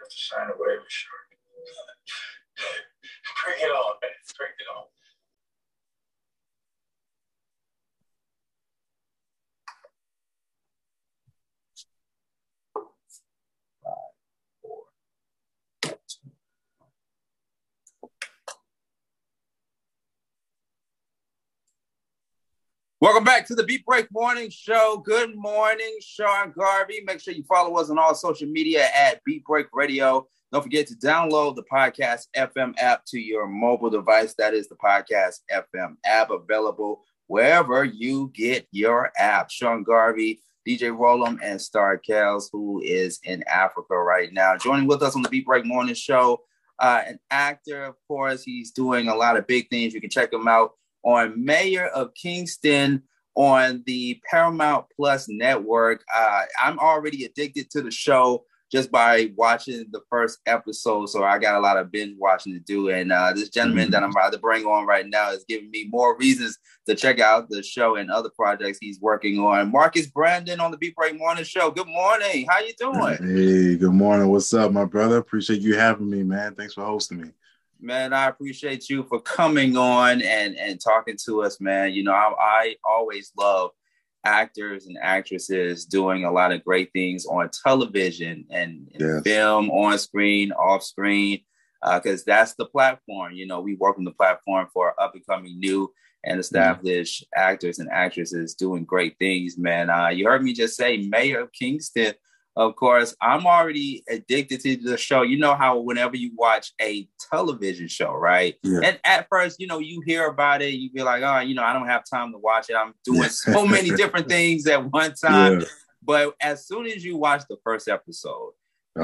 Have to sign away for sure. Bring it on, man. Bring it on. Welcome back to the Beat Break Morning Show. Good morning, Sean Garvey. Make sure you follow us on all social media at Beat Break Radio. Don't forget to download the Podcast FM app to your mobile device. That is the Podcast FM app available wherever you get your app. Sean Garvey, DJ Roland, and Star Kells, who is in Africa right now. Joining with us on the Beat Break Morning Show, uh, an actor, of course. He's doing a lot of big things. You can check him out on Mayor of Kingstown on the Paramount Plus network. Uh, I'm already addicted to the show just by watching the first episode. So I got a lot of binge watching to do. And uh, this gentleman mm-hmm. that I'm about to bring on right now is giving me more reasons to check out the show and other projects he's working on. Marcus Brandon on the Beat Break Morning Show. Good morning. How you doing? Hey, good morning. What's up, my brother? Appreciate you having me, man. Thanks for hosting me man i appreciate you for coming on and and talking to us man you know i, I always love actors and actresses doing a lot of great things on television and, yes. film on screen off screen because uh, that's the platform you know we work on the platform for up and coming new and established mm-hmm. actors and actresses doing great things man uh, you heard me just say mayor of kingstown of course, I'm already addicted to the show. You know how whenever you watch a television show, right? Yeah. And at first, you know, you hear about it, you be like, oh, you know, I don't have time to watch it. I'm doing so many different things at one time. Yeah. But as soon as you watch the first episode,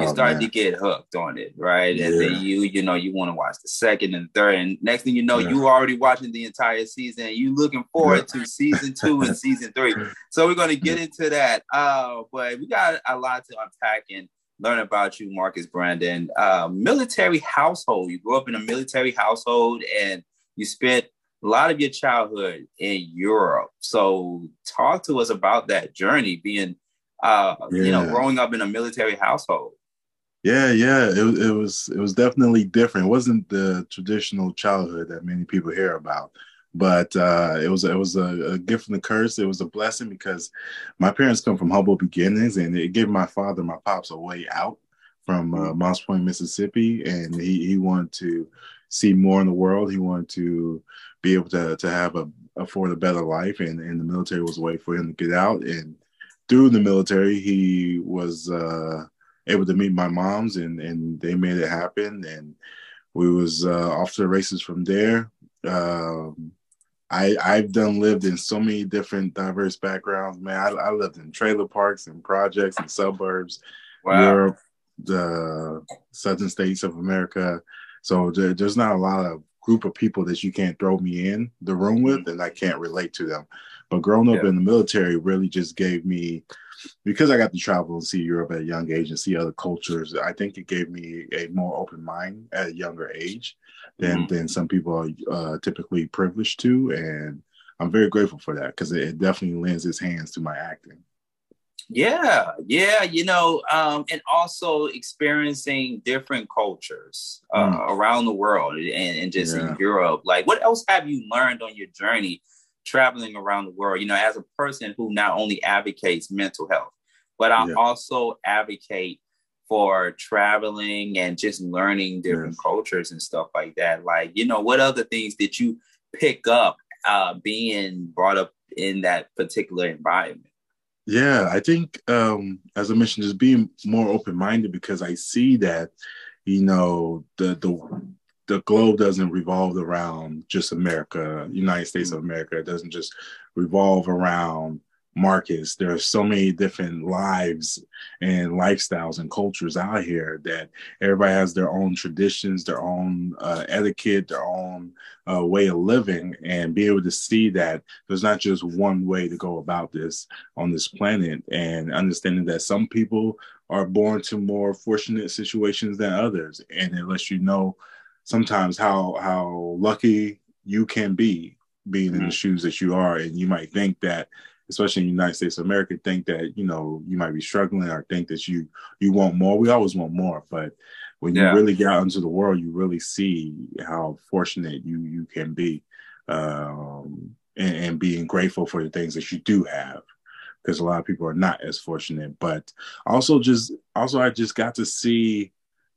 you oh, start man. to get hooked on it, right? Yeah. And then you, you know, you want to watch the second and third, and next thing you know, yeah. you already watching the entire season. You looking forward yeah. to season two and season three. So we're going to get into that. Uh, but we got a lot to unpack and learn about you, Marcus Brandon. Uh, military household. You grew up in a military household, and you spent a lot of your childhood in Europe. So talk to us about that journey, being, uh, you know, growing up in a military household. Yeah, yeah, it, it was it was definitely different. It wasn't the traditional childhood that many people hear about, but uh, it was it was a, a, gift and a curse. It was a blessing because my parents come from humble beginnings, and it gave my father, my pops, a way out from uh, mm-hmm. Moss Point, Mississippi, and he he wanted to see more in the world. He wanted to be able to to have a afford a better life, and and the military was a way for him to get out. And through the military, he was. Uh, able to meet my moms and and they made it happen and we was uh, off to the races from there. Um, I I've done lived in so many different diverse backgrounds, man. I, I lived in trailer parks and projects and suburbs, wow. Europe, the southern states of America. So there, there's not a lot of group of people that you can't throw me in the room with, mm-hmm. and I can't relate to them. But growing up yeah. in the military really just gave me because I got to travel and see Europe at a young age and see other cultures, I think it gave me a more open mind at a younger age than mm-hmm. than some people are uh, typically privileged to, and I'm very grateful for that because it, it, definitely lends its hands to my acting. Yeah, yeah, you know, um, and also experiencing different cultures uh, mm. around the world and, and just yeah. in Europe. Like, what else have you learned on your journey? Traveling around the world, you know, as a person who not only advocates mental health, but I yeah. also advocate for traveling and just learning different yes. cultures and stuff like that. Like, you know, what other things did you pick up uh, being brought up in that particular environment? Yeah, I think um, as I mentioned, just being more open minded because I see that, you know, the the the globe doesn't revolve around just America, United States of America. It doesn't just revolve around Marcus. There are so many different lives and lifestyles and cultures out here that everybody has their own traditions, their own uh, etiquette, their own uh, way of living, and be able to see that there's not just one way to go about this on this planet, and understanding that some people are born to more fortunate situations than others, and unless you know sometimes how how lucky you can be being mm-hmm. in the mm-hmm. shoes that you are and you might think that especially in the United States of America, think that you know you might be struggling or think that you you want more. We always want more, but when yeah. you really get out into the world, you really see how fortunate you you can be, um, and, and being grateful for the things that you do have because a lot of people are not as fortunate. But also, just also, I just got to see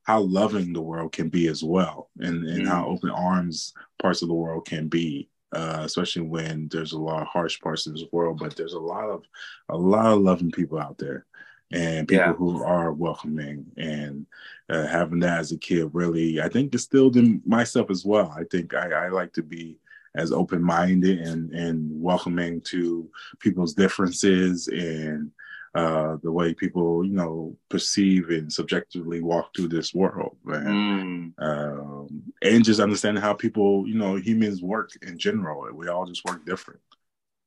how loving the world can be as well, and and mm. how open arms parts of the world can be. Uh, especially when there's a lot of harsh parts of this world, but there's a lot of a lot of loving people out there, and people yeah. who are welcoming. And uh, having that as a kid really, I think, instilled in myself as well. I think I, I like to be as open minded and and welcoming to people's differences and uh, the way people you know perceive and subjectively walk through this world man. Mm. Um, and just understanding how people you know humans work in general we all just work different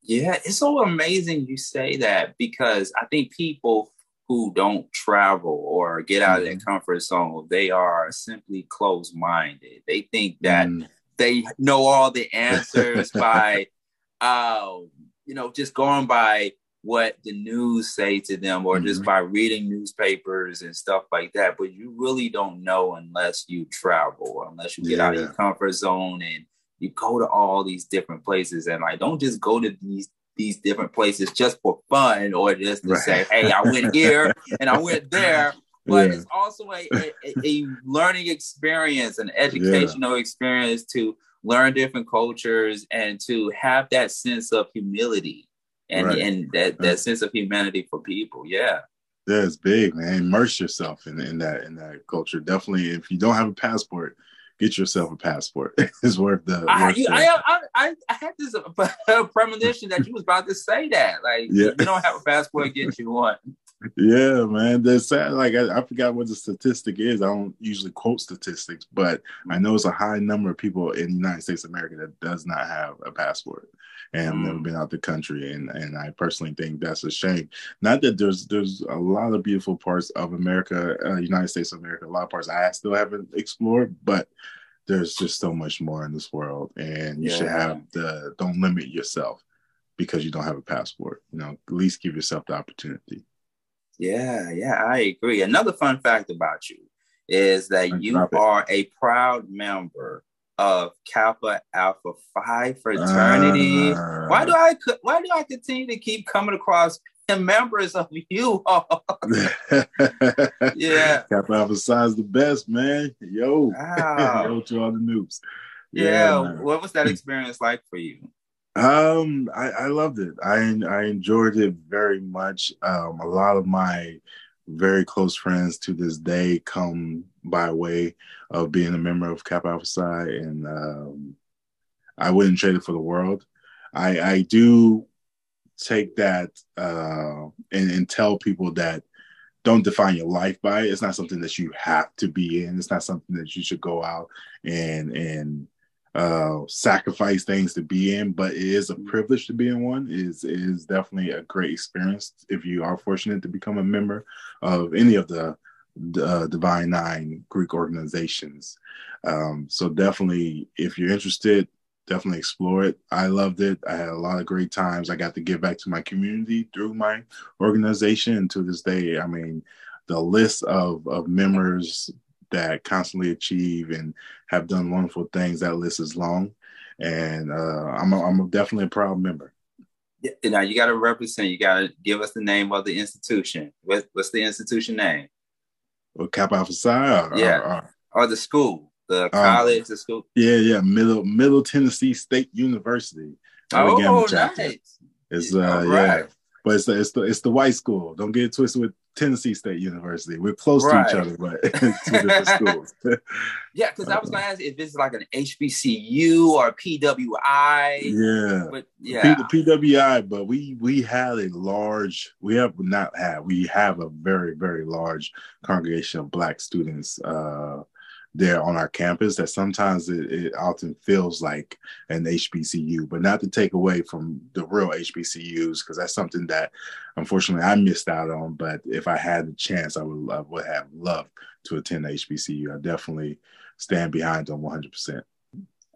yeah it's so amazing you say that because i think people who don't travel or get out mm. of their mm-hmm. comfort zone they are simply closed-minded they think that mm they know all the answers by, uh, you know, just going by what the news say to them or mm-hmm. just by reading newspapers and stuff like that. But you really don't know unless you travel, unless you get yeah. out of your comfort zone and you go to all these different places. And like, don't just go to these these different places just for fun or just to right. say, hey, I went here and I went there but yeah. it's also a, a, a, learning experience, an educational yeah. experience to learn different cultures and to have that sense of humility and right. and that, that sense of humanity for people. Yeah. That's big, man. Immerse yourself in, in that in that culture. Definitely, if you don't have a passport, get yourself a passport. it's worth the. I, worth I, I, I, had this uh, premonition that you was about to say that. Like, yeah. you don't have a passport, get you one yeah, man. That's sad. Like I, I, forgot what the statistic is. I don't usually quote statistics, but I mm. know it's a high number of people in the United States of America that does not have a passport and have never mm. been out the country. And and I personally think that's a shame. Not that there's there's a lot of beautiful parts of America, uh, United States of America, a lot of parts I still haven't explored, but there's just so much more in this world. And you yeah. should have the don't limit yourself because you don't have a passport. You know, at least give yourself the opportunity. Yeah, yeah, I agree. Another fun fact about you is that you are a proud member of Kappa Alpha Phi fraternity. Uh, why do I why do I continue to keep coming across the members of you all? yeah, Kappa Alpha Psi is the best, man. Yo, wow. yo to all the Nupes. Yeah, yeah what was that experience like for you? Um, I, I loved it. I I enjoyed it very much. Um, a lot of my very close friends to this day come by way of being a member of Kappa Alpha Psi, and um, I wouldn't trade it for the world. I I do take that uh, and, and tell people that don't define your life by it. It's not something that you have to be in. It's not something that you should go out and and uh, sacrifice things to be in, but it is a mm-hmm. privilege to be in one. It is is definitely a great experience if you are fortunate to become a member of any of the uh, Divine Nine Greek organizations. Um, so definitely, if you're interested, definitely explore it. I loved it. I had a lot of great times. I got to give back to my community through my organization. And to this day, I mean, the list of, of members that constantly achieve and have done wonderful things. That list is long, and uh, I'm a, I'm a definitely a proud member. Yeah, now you got to represent. You got to give us the name of the institution. What, what's the institution name? Well, Kappa Alpha Psi. Or, yeah, or, or, the school, the um, college, the school. Yeah, yeah, Middle Middle Tennessee State University. Oh, nice. It's uh, right. yeah, but it's the, it's the it's the white school. Don't get it twisted with Tennessee State University. We're close right. to each other, but two different schools. yeah, because I was going to ask if this is like an HBCU or PWI. Yeah, but yeah, P- PWI. But we we had a large. We have not had. We have a very very large congregation of Black students. Uh, there on our campus that sometimes it, it, often feels like an HBCU, but not to take away from the real HBCUs because that's something that unfortunately I missed out on. But if I had the chance, I would I would have loved to attend HBCU. I definitely stand behind them 100. percent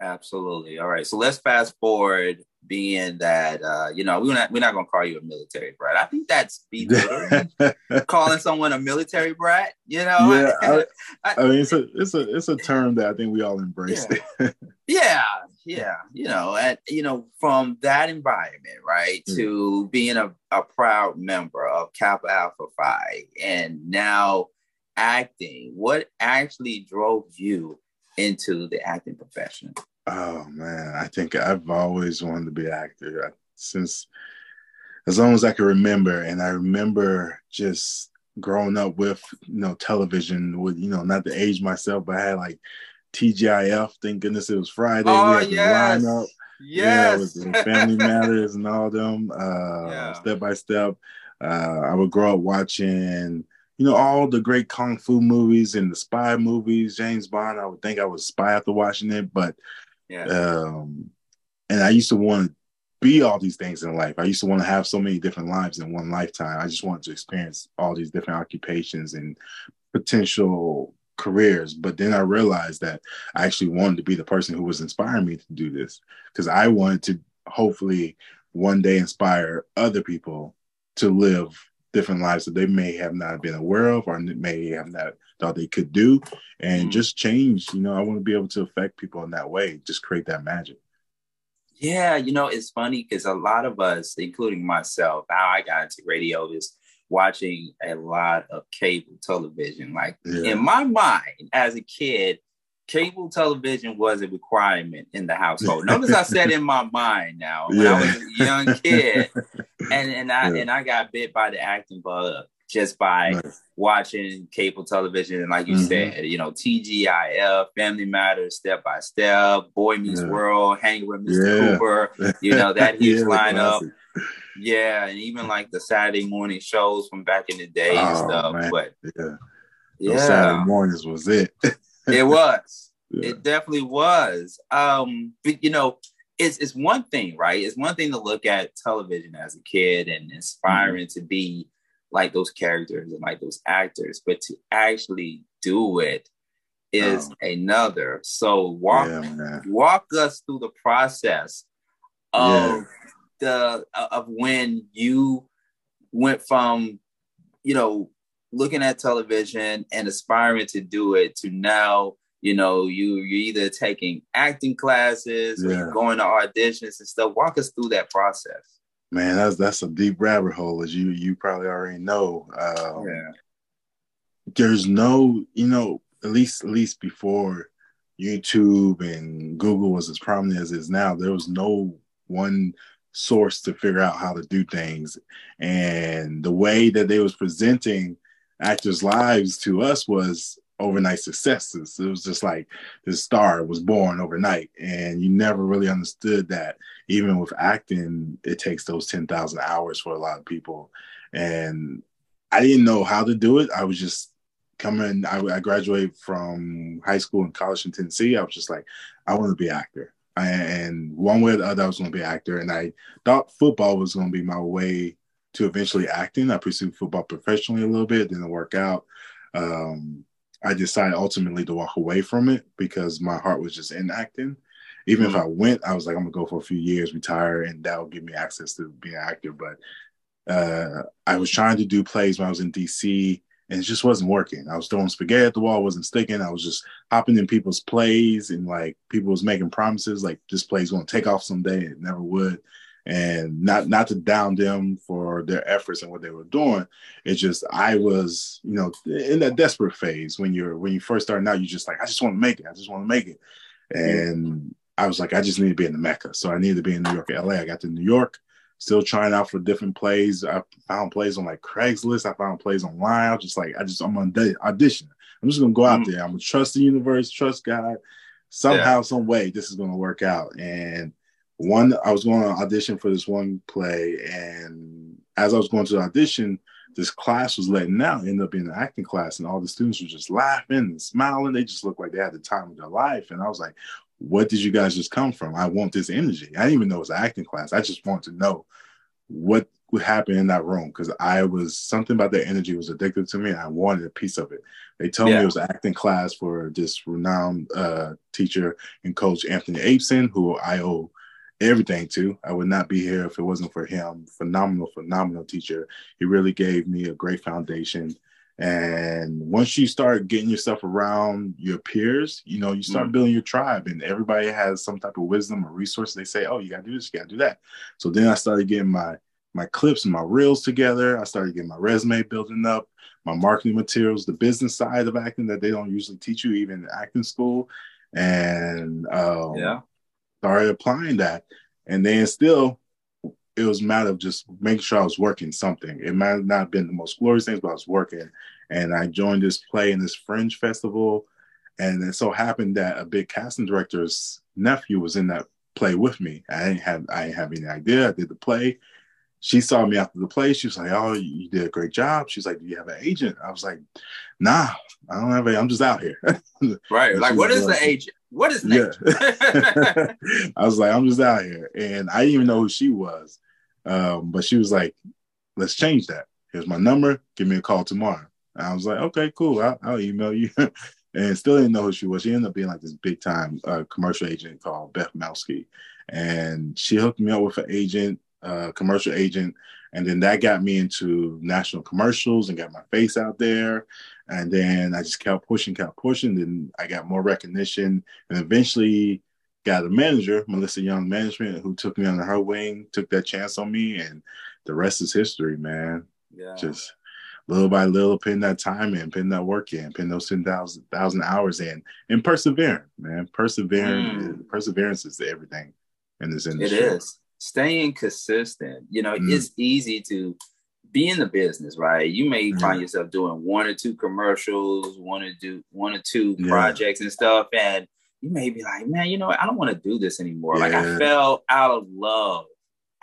Absolutely. All right. So let's fast forward being that uh, you know, we're not we're not gonna call you a military brat. I think that's belittling calling someone a military brat, you know. Yeah, I, I, I, mean it's a it's a it's a term that I think we all embrace. Yeah, yeah, yeah, you know, and you know, from that environment, right, mm. to being a, a proud member of Kappa Alpha Phi and now acting, what actually drove you into the acting profession? Oh man, I think I've always wanted to be an actor since as long as I can remember. And I remember just growing up with you know television with you know not to age myself, but I had like TGIF. Thank goodness it was Friday. Oh, we had yes. line up. Yes. Yeah, Family Matters and all them. Uh, yeah. Step by step. Uh, I would grow up watching you know, all the great kung fu movies and the spy movies, James Bond. I would think I was spy after watching it, but yeah. Um, and I used to want to be all these things in life. I used to want to have so many different lives in one lifetime. I just wanted to experience all these different occupations and potential careers. But then I realized that I actually wanted to be the person who was inspiring me to do this because I wanted to hopefully one day inspire other people to live different lives that they may have not been aware of or may have not thought they could do and mm-hmm. just change you know i want to be able to affect people in that way just create that magic yeah you know it's funny because a lot of us including myself how i got into radio is watching a lot of cable television like yeah. in my mind as a kid cable television was a requirement in the household. Notice I said in my mind now when yeah. I was a young kid, and and I yeah. and I got bit by the acting bug just by nice. watching cable television and like you mm-hmm. said, you know, TGIF, Family Matters, Step by Step, Boy Meets yeah. World, Hanging with Mr. Cooper, you know that huge lineup. Yeah, and even like the Saturday morning shows from back in the day oh, and stuff. Man. But yeah, yeah. Saturday mornings was it. it was. Yeah. It definitely was. Um, but you know, it's it's one thing, right? It's one thing to look at television as a kid and inspiring mm-hmm. to be like those characters and like those actors, but to actually do it is oh. another. So walk yeah, walk us through the process of yeah. the of when you went from you know looking at television and aspiring to do it to now you know you you're either taking acting classes yeah. or you're going to auditions and stuff. Walk us through that process. Man that's that's a deep rabbit hole as you you probably already know. Um, yeah. there's no you know at least at least before youtube and google was as prominent as it is now there was no one source to figure out how to do things. And the way that they was presenting actors' lives to us was overnight successes. It was just like this star was born overnight, and you never really understood that. Even with acting, it takes those ten thousand hours for a lot of people, and I didn't know how to do it. I was just coming. I, I graduated from high school and college in Tennessee. I was just like, I want to be an actor. And one way or the other, I was going to be an actor. And I thought football was going to be my way to eventually acting. I pursued football professionally a little bit, didn't work out. Um, I decided ultimately to walk away from it because my heart was just in acting. Even mm-hmm. if I went, I was like, I'm gonna go for a few years, retire, and that will give me access to being an actor. But uh, I was trying to do plays when I was in DC, and it just wasn't working. I was throwing spaghetti at the wall, wasn't sticking. I was just hopping in people's plays, and like people was making promises, like this play's gonna take off someday. It never would and not not to down them for their efforts and what they were doing. It's just i was you know in that desperate phase when you're when you first starting out you just like i just want to make it. I just want to make it. And i was like i just need to be in the mecca. So i needed to be in new york la i got to new york still trying out for different plays. I found plays on like craigslist. I found plays online. I was just like i just i'm on audition. I'm just gonna go out mm-hmm. there. I'm gonna trust the universe trust god. Somehow yeah. some way this is gonna work out. And one I was going to audition for this one play, and as I was going to the audition, this class was letting out, ended up being an acting class, and all the students were just laughing and smiling. They just looked like they had the time of their life. And I was like, what did you guys just come from? I want this energy. I didn't even know it was an acting class. I just want to know what would happen in that room because I was something about their energy was addictive to me. And I wanted a piece of it. They told yeah. me it was an acting class for this renowned uh, teacher and coach Anthony Abeson, who I owe everything to. I would not be here if it wasn't for him. Phenomenal, phenomenal teacher. He really gave me a great foundation. And once you start getting yourself around your peers, you know, you start mm. building your tribe, and everybody has some type of wisdom or resource. They say, "Oh, you gotta do this, you gotta do that." So then I started getting my my clips and my reels together. I started getting my resume building up, my marketing materials, the business side of acting that they don't usually teach you even in acting school, and um, yeah, started applying that. And then still, it was a matter of just making sure I was working something. It might not have been the most glorious things, but I was working. And I joined this play in this Fringe Festival. And it so happened that a big casting director's nephew was in that play with me. I didn't have I didn't have any idea. I did the play. She saw me after the play. She was like, "Oh, you did a great job." She's like, "Do you have an agent?" I was like, "Nah, I don't have a. I'm just out here." right. Like, what is the agent? What is yeah. I was like, I'm just out here, and I didn't even know who she was. Um, but she was like, let's change that. Here's my number. Give me a call tomorrow. And I was like, okay, cool. I'll, I'll email you. and still didn't know who she was. She ended up being like this big time uh, commercial agent called Beth Melsky. And she hooked me up with an agent, uh, commercial agent. And then that got me into national commercials and got my face out there. And then I just kept pushing, kept pushing. Then I got more recognition and eventually got a manager, Melissa Young Management, who took me under her wing, took that chance on me, and the rest is history, man. Yeah. Just little by little, putting that time in, putting that work in, putting those 10,000 hours in, and persevering, man. Persevering, mm. perseverance is everything in this industry. It is. Staying consistent. You know, mm. it's easy to be in the business, right? You may mm. find yourself doing one or two commercials, one or do one or two yeah. projects and stuff, and you may be like, man, you know what? I don't want to do this anymore. Yeah. Like I fell out of love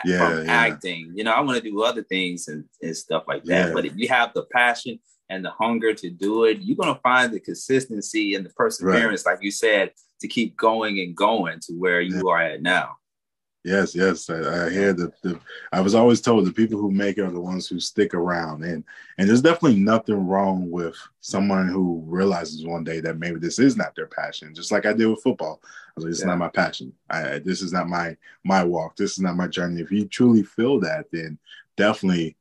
yeah, from acting. You know, I want to do other things and, and stuff like that. But if you have the passion and the hunger to do it, you're gonna find the consistency and the perseverance, right. like you said, to keep going and going to where you are at now. Yes, yes, I, I hear that. The, I was always told the people who make it are the ones who stick around, and and there's definitely nothing wrong with someone who realizes one day that maybe this is not their passion. Just like I did with football, I was like, "This yeah. is not my passion. I, this is not my my walk. This is not my journey." If you truly feel that, then definitely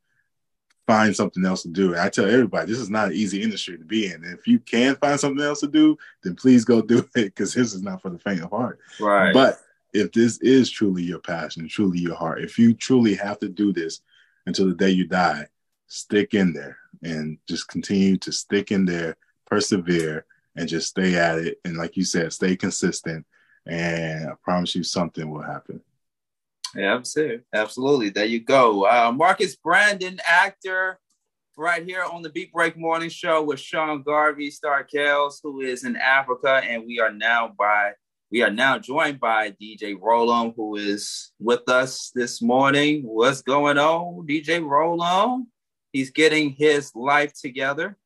find something else to do. I tell everybody, this is not an easy industry to be in. if you can find something else to do, then please go do it because this is not for the faint of heart. Right, but if this is truly your passion, truly your heart, if you truly have to do this until the day you die, stick in there and just continue to stick in there, persevere, and just stay at it. And like you said, stay consistent. And I promise you, something will happen. Yeah, absolutely. Absolutely. There you go. Uh, Marcus Brandon, actor, right here on the Beat Break Morning Show with Sean Garvey Starkels, who is in Africa. And we are now by we are now joined by DJ Roland, who is with us this morning. What's going on, DJ Roland? He's getting his life together.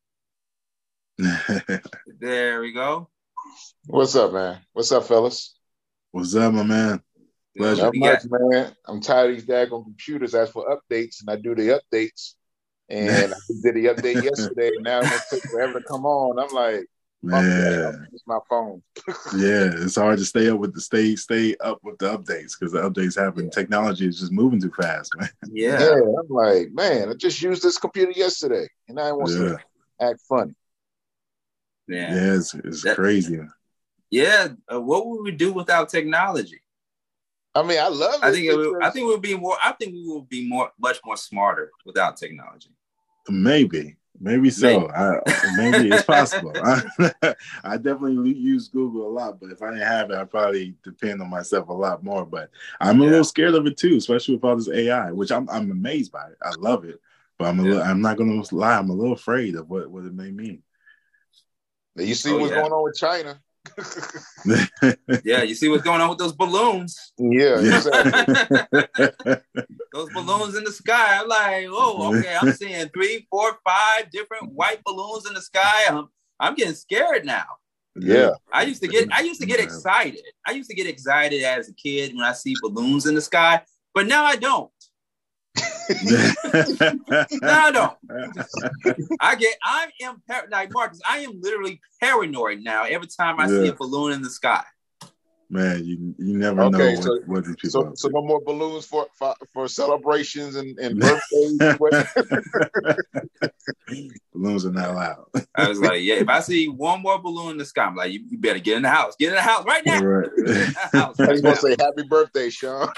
there we go. What's up, man? What's up, fellas? What's up, my man? Pleasure. Much, man. I'm tired of these daggone computers ask for updates, and I do the updates. And I did the update yesterday. Now it's gonna take forever to come on. I'm like, Man, it's my phone. yeah, it's hard to stay up with the stay stay up with the updates because the updates happen. Yeah. Technology is just moving too fast, man. Yeah. yeah, I'm like, man, I just used this computer yesterday, and I want yeah. to act funny. Yeah, yeah, it's, it's that, crazy. Yeah, uh, what would we do without technology? I mean, I love it. I think it would, I think we'll be more. I think we will be more, much more smarter without technology. Maybe, Maybe so. Maybe, I, maybe it's possible. I, I, definitely use Google a lot, but if I didn't have it, I'd probably depend on myself a lot more. But I'm a yeah. little scared of it too, especially with all this AI, which I'm I'm amazed by it. I love it, but I'm a yeah. little, I'm not going to lie. I'm a little afraid of what what it may mean. You see oh, what's yeah. going on with China? Yeah, you see what's going on with those balloons. Yeah, exactly. those balloons in the sky. I'm like, oh, okay. I'm seeing three, four, five different white balloons in the sky. I'm, I'm getting scared now. Yeah. I used to get I used to get excited. I used to get excited as a kid when I see balloons in the sky, but now I don't. no, I don't. I get. I am like Marcus. I am literally paranoid now. Every time I yeah. see a balloon in the sky. Man, you you never okay, know so, what, what these people. So, so no more balloons for for, for celebrations and, and birthdays. balloons are not allowed. I was like, yeah. If I see one more balloon in the sky, I'm like, you, you better get in the house. Get in the house right now. Right. house right I was gonna say happy birthday, Sean.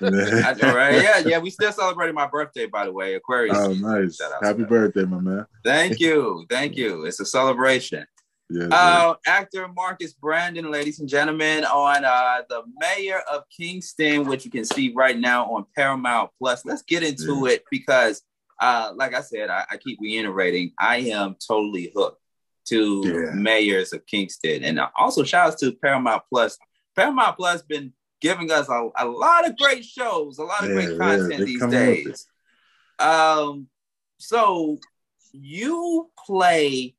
That's all right. Yeah, yeah. We still celebrating my birthday, by the way. Aquarius. Oh, nice. Happy birthday, my man. Thank you. Thank you. It's a celebration. Yeah, uh, actor Marcus Brandon, ladies and gentlemen, on uh, the Mayor of Kingstown, which you can see right now on Paramount Plus. Let's get into yeah. it because, uh, like I said, I, I, keep reiterating, I am totally hooked to yeah. Mayors of Kingstown, and also shout out to Paramount Plus. Paramount Plus has been giving us a, a lot of great shows, a lot of great content these days. Um, so you play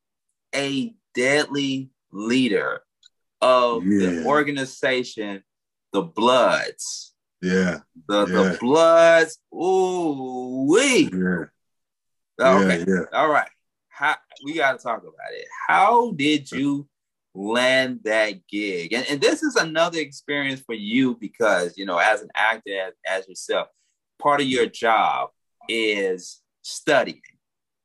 a deadly leader of yeah. the organization, the Bloods. Yeah. The yeah. the Bloods. Ooh wee. Oh, yeah. Okay. Yeah. All right. How we gotta talk about it. How did you land that gig? And, and this is another experience for you because you know, as an actor as, as yourself, part of your job is studying.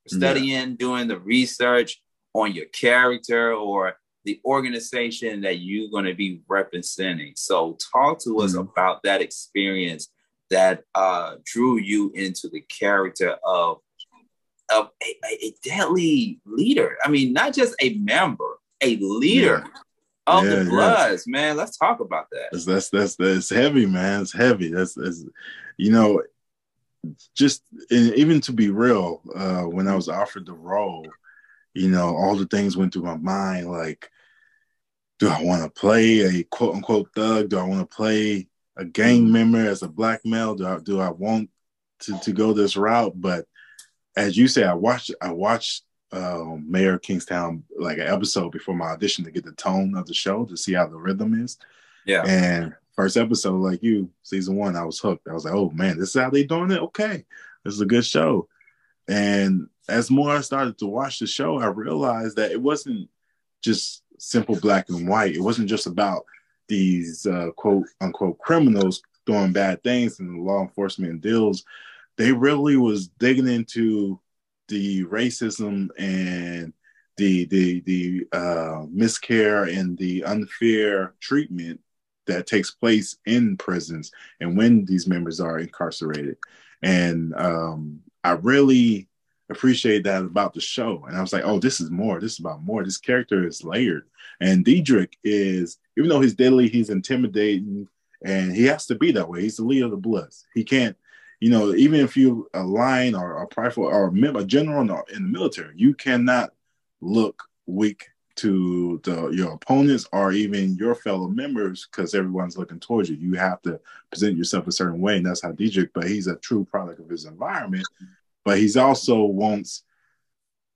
Studying, yeah. doing the research, on your character or the organization that you're going to be representing. So, talk to us mm-hmm. about that experience that uh, drew you into the character of of a, a, deadly leader. I mean, not just a member, a leader yeah. of yeah, the Bloods. Man, let's talk about that. That's, that's that's that's heavy, man. It's heavy. That's, that's you know, just even to be real, uh, when I was offered the role you know, all the things went through my mind like, do I want to play a quote unquote thug? Do I want to play a gang mm-hmm. member as a black male? Do I do I want to, to go this route? But as you say, I watched I watched um, Mayor Kingstown like an episode before my audition to get the tone of the show to see how the rhythm is. Yeah. And first episode, like you, season one, I was hooked. I was like, oh man, this is how they doing it. Okay, this is a good show. And as more I started to watch the show, I realized that it wasn't just simple black and white. It wasn't just about these uh, quote unquote criminals doing bad things and law enforcement deals. They really was digging into the racism and the the the uh, miscare and the unfair treatment that takes place in prisons and when these members are incarcerated. And um, I really appreciate that about the show. And I was like, oh, this is more. This is about more. This character is layered. And Diedrich is, even though he's deadly, he's intimidating, and he has to be that way. He's the leader of the Bloods. He can't, you know, even if you a line or a prideful or a general in the military, you cannot look weak to the your opponents or even your fellow members because everyone's looking towards you. You have to present yourself a certain way, and that's how Diedrich. But he's a true product of his environment, but he's also wants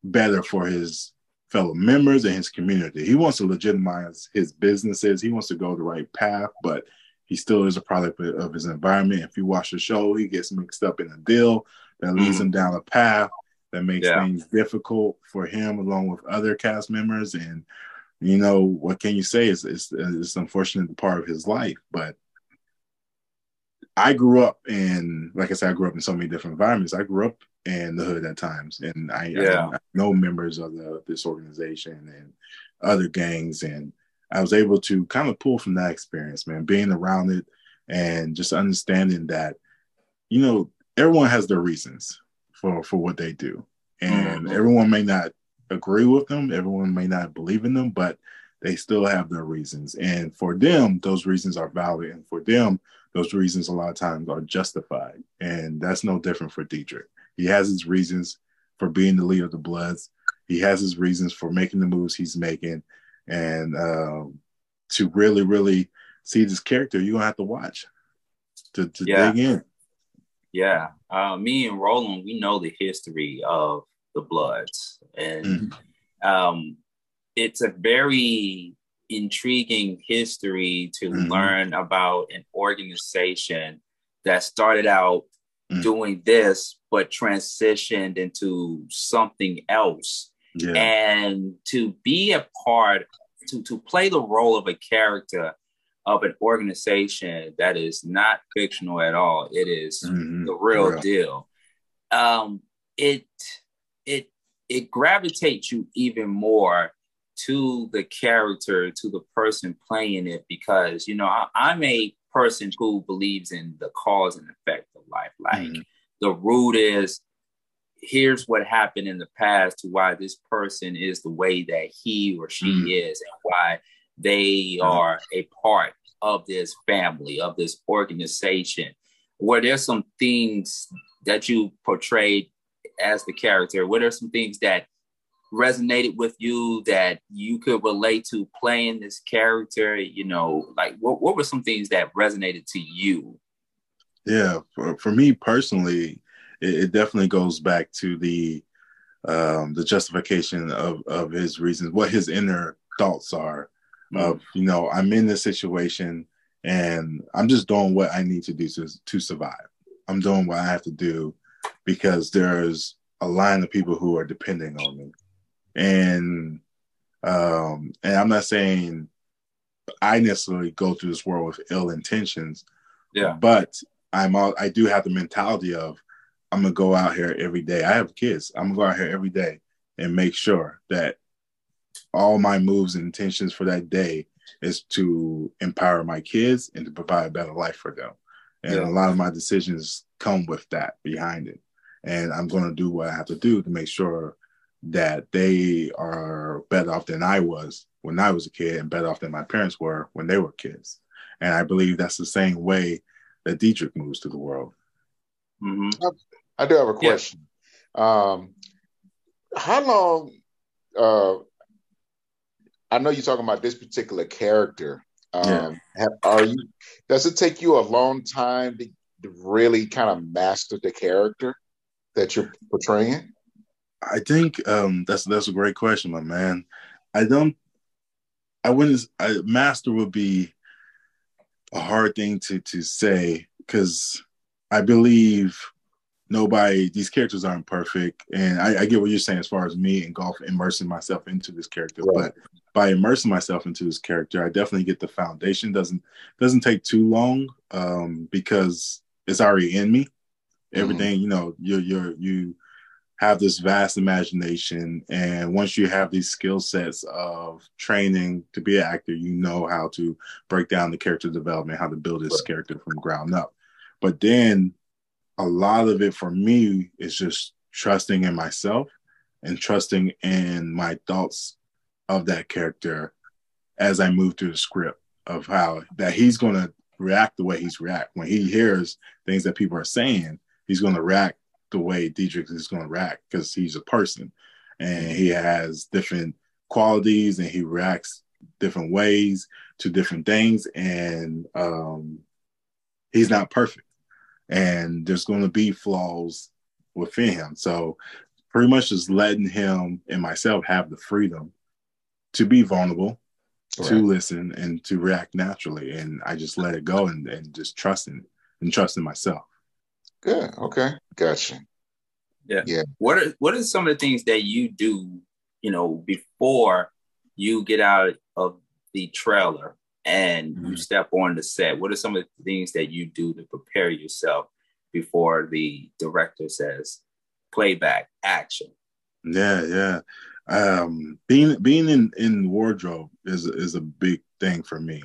better for his fellow members and his community. He wants to legitimize his businesses. He wants to go the right path, but he still is a product of his environment. If you watch the show, he gets mixed up in a deal that leads mm-hmm. him down a path that makes yeah. things difficult for him along with other cast members. And you know what can you say? It's it's, it's unfortunate part of his life, but I grew up in, like I said, I grew up in so many different environments. I grew up in the hood at times, and I, yeah. I, I know members of the, this organization and other gangs, and I was able to kind of pull from that experience, man, being around it and just understanding that, you know, everyone has their reasons for for what they do, and mm-hmm. everyone may not agree with them, everyone may not believe in them, but they still have their reasons, and for them, those reasons are valid, and for them, those reasons a lot of times are justified, and that's no different for Diedrich. He has his reasons for being the leader of the Bloods. He has his reasons for making the moves he's making, and um, to really, really see this character, you're gonna have to watch to, to yeah. dig in. Yeah, uh, me and Roland, we know the history of the Bloods, and mm-hmm. um, it's a very intriguing history to mm-hmm. learn about an organization that started out mm. doing this, but transitioned into something else. Yeah. And to be a part, to, to play the role of a character of an organization that is not fictional at all, it is mm-hmm. the real, real, deal. Um, it it it gravitates you even more to the character, to the person playing it, because you know I, I'm a person who believes in the cause and effect of life. Like mm-hmm. the root is here's what happened in the past to why this person is the way that he or she mm-hmm. is and why they mm-hmm. are a part of this family, of this organization. Were there some things that you portrayed as the character? Were there some things that resonated with you that you could relate to playing this character? You know, like what, what were some things that resonated to you? Yeah, for, for me personally, it, it definitely goes back to the um, the justification of, of his reasons, what his inner thoughts are mm-hmm. of, you know, I'm in this situation and I'm just doing what I need to do to, to survive. I'm doing what I have to do because there's a line of people who are depending on me and um and i'm not saying i necessarily go through this world with ill intentions yeah. but i'm all i do have the mentality of i'm gonna go out here every day. I have kids. I'm gonna go out here every day and make sure that all my moves and intentions for that day is to empower my kids and to provide a better life for them. And yeah. a lot of my decisions come with that behind it. And i'm going to do what i have to do to make sure that they are better off than I was when I was a kid and better off than my parents were when they were kids. And I believe that's the same way that Dietrich moves to the world. Mm-hmm. I do have a question. Yeah. Um, how long? Uh, I know you're talking about this particular character. Um, yeah. have, are you? Does it take you a long time to, to really kind of master the character that you're portraying? I think um, that's that's a great question, my man. I don't. I wouldn't. I, master would be a hard thing to to say because I believe nobody. These characters aren't perfect, and I, I, get what you're saying as far as me and golf immersing myself into this character. Right. But by immersing myself into this character, I definitely get the foundation. doesn't doesn't take too long um, because it's already in me. Mm-hmm. Everything mm-hmm. you know, you're you're you have this vast imagination and once you have these skill sets of training to be an actor you know how to break down the character development how to build this character from ground up. But then a lot of it for me is just trusting in myself and trusting in my thoughts of that character as i move through the script of how that he's going to react the way he's react. When he hears things that people are saying he's going to react the way Dietrich is going to react because he's a person and he has different qualities and he reacts different ways to different things and um, he's not perfect and there's going to be flaws within him so pretty much just letting him and myself have the freedom to be vulnerable right. to listen and to react naturally and i just let it go and, and just trusting and trusting myself Good. Okay. Gotcha. Yeah. Yeah. What are what are some of the things that you do, you know, before you get out of the trailer and mm-hmm. you step on the set? What are some of the things that you do to prepare yourself before the director says playback action? Yeah, yeah. Um being being in in wardrobe is is a big thing for me.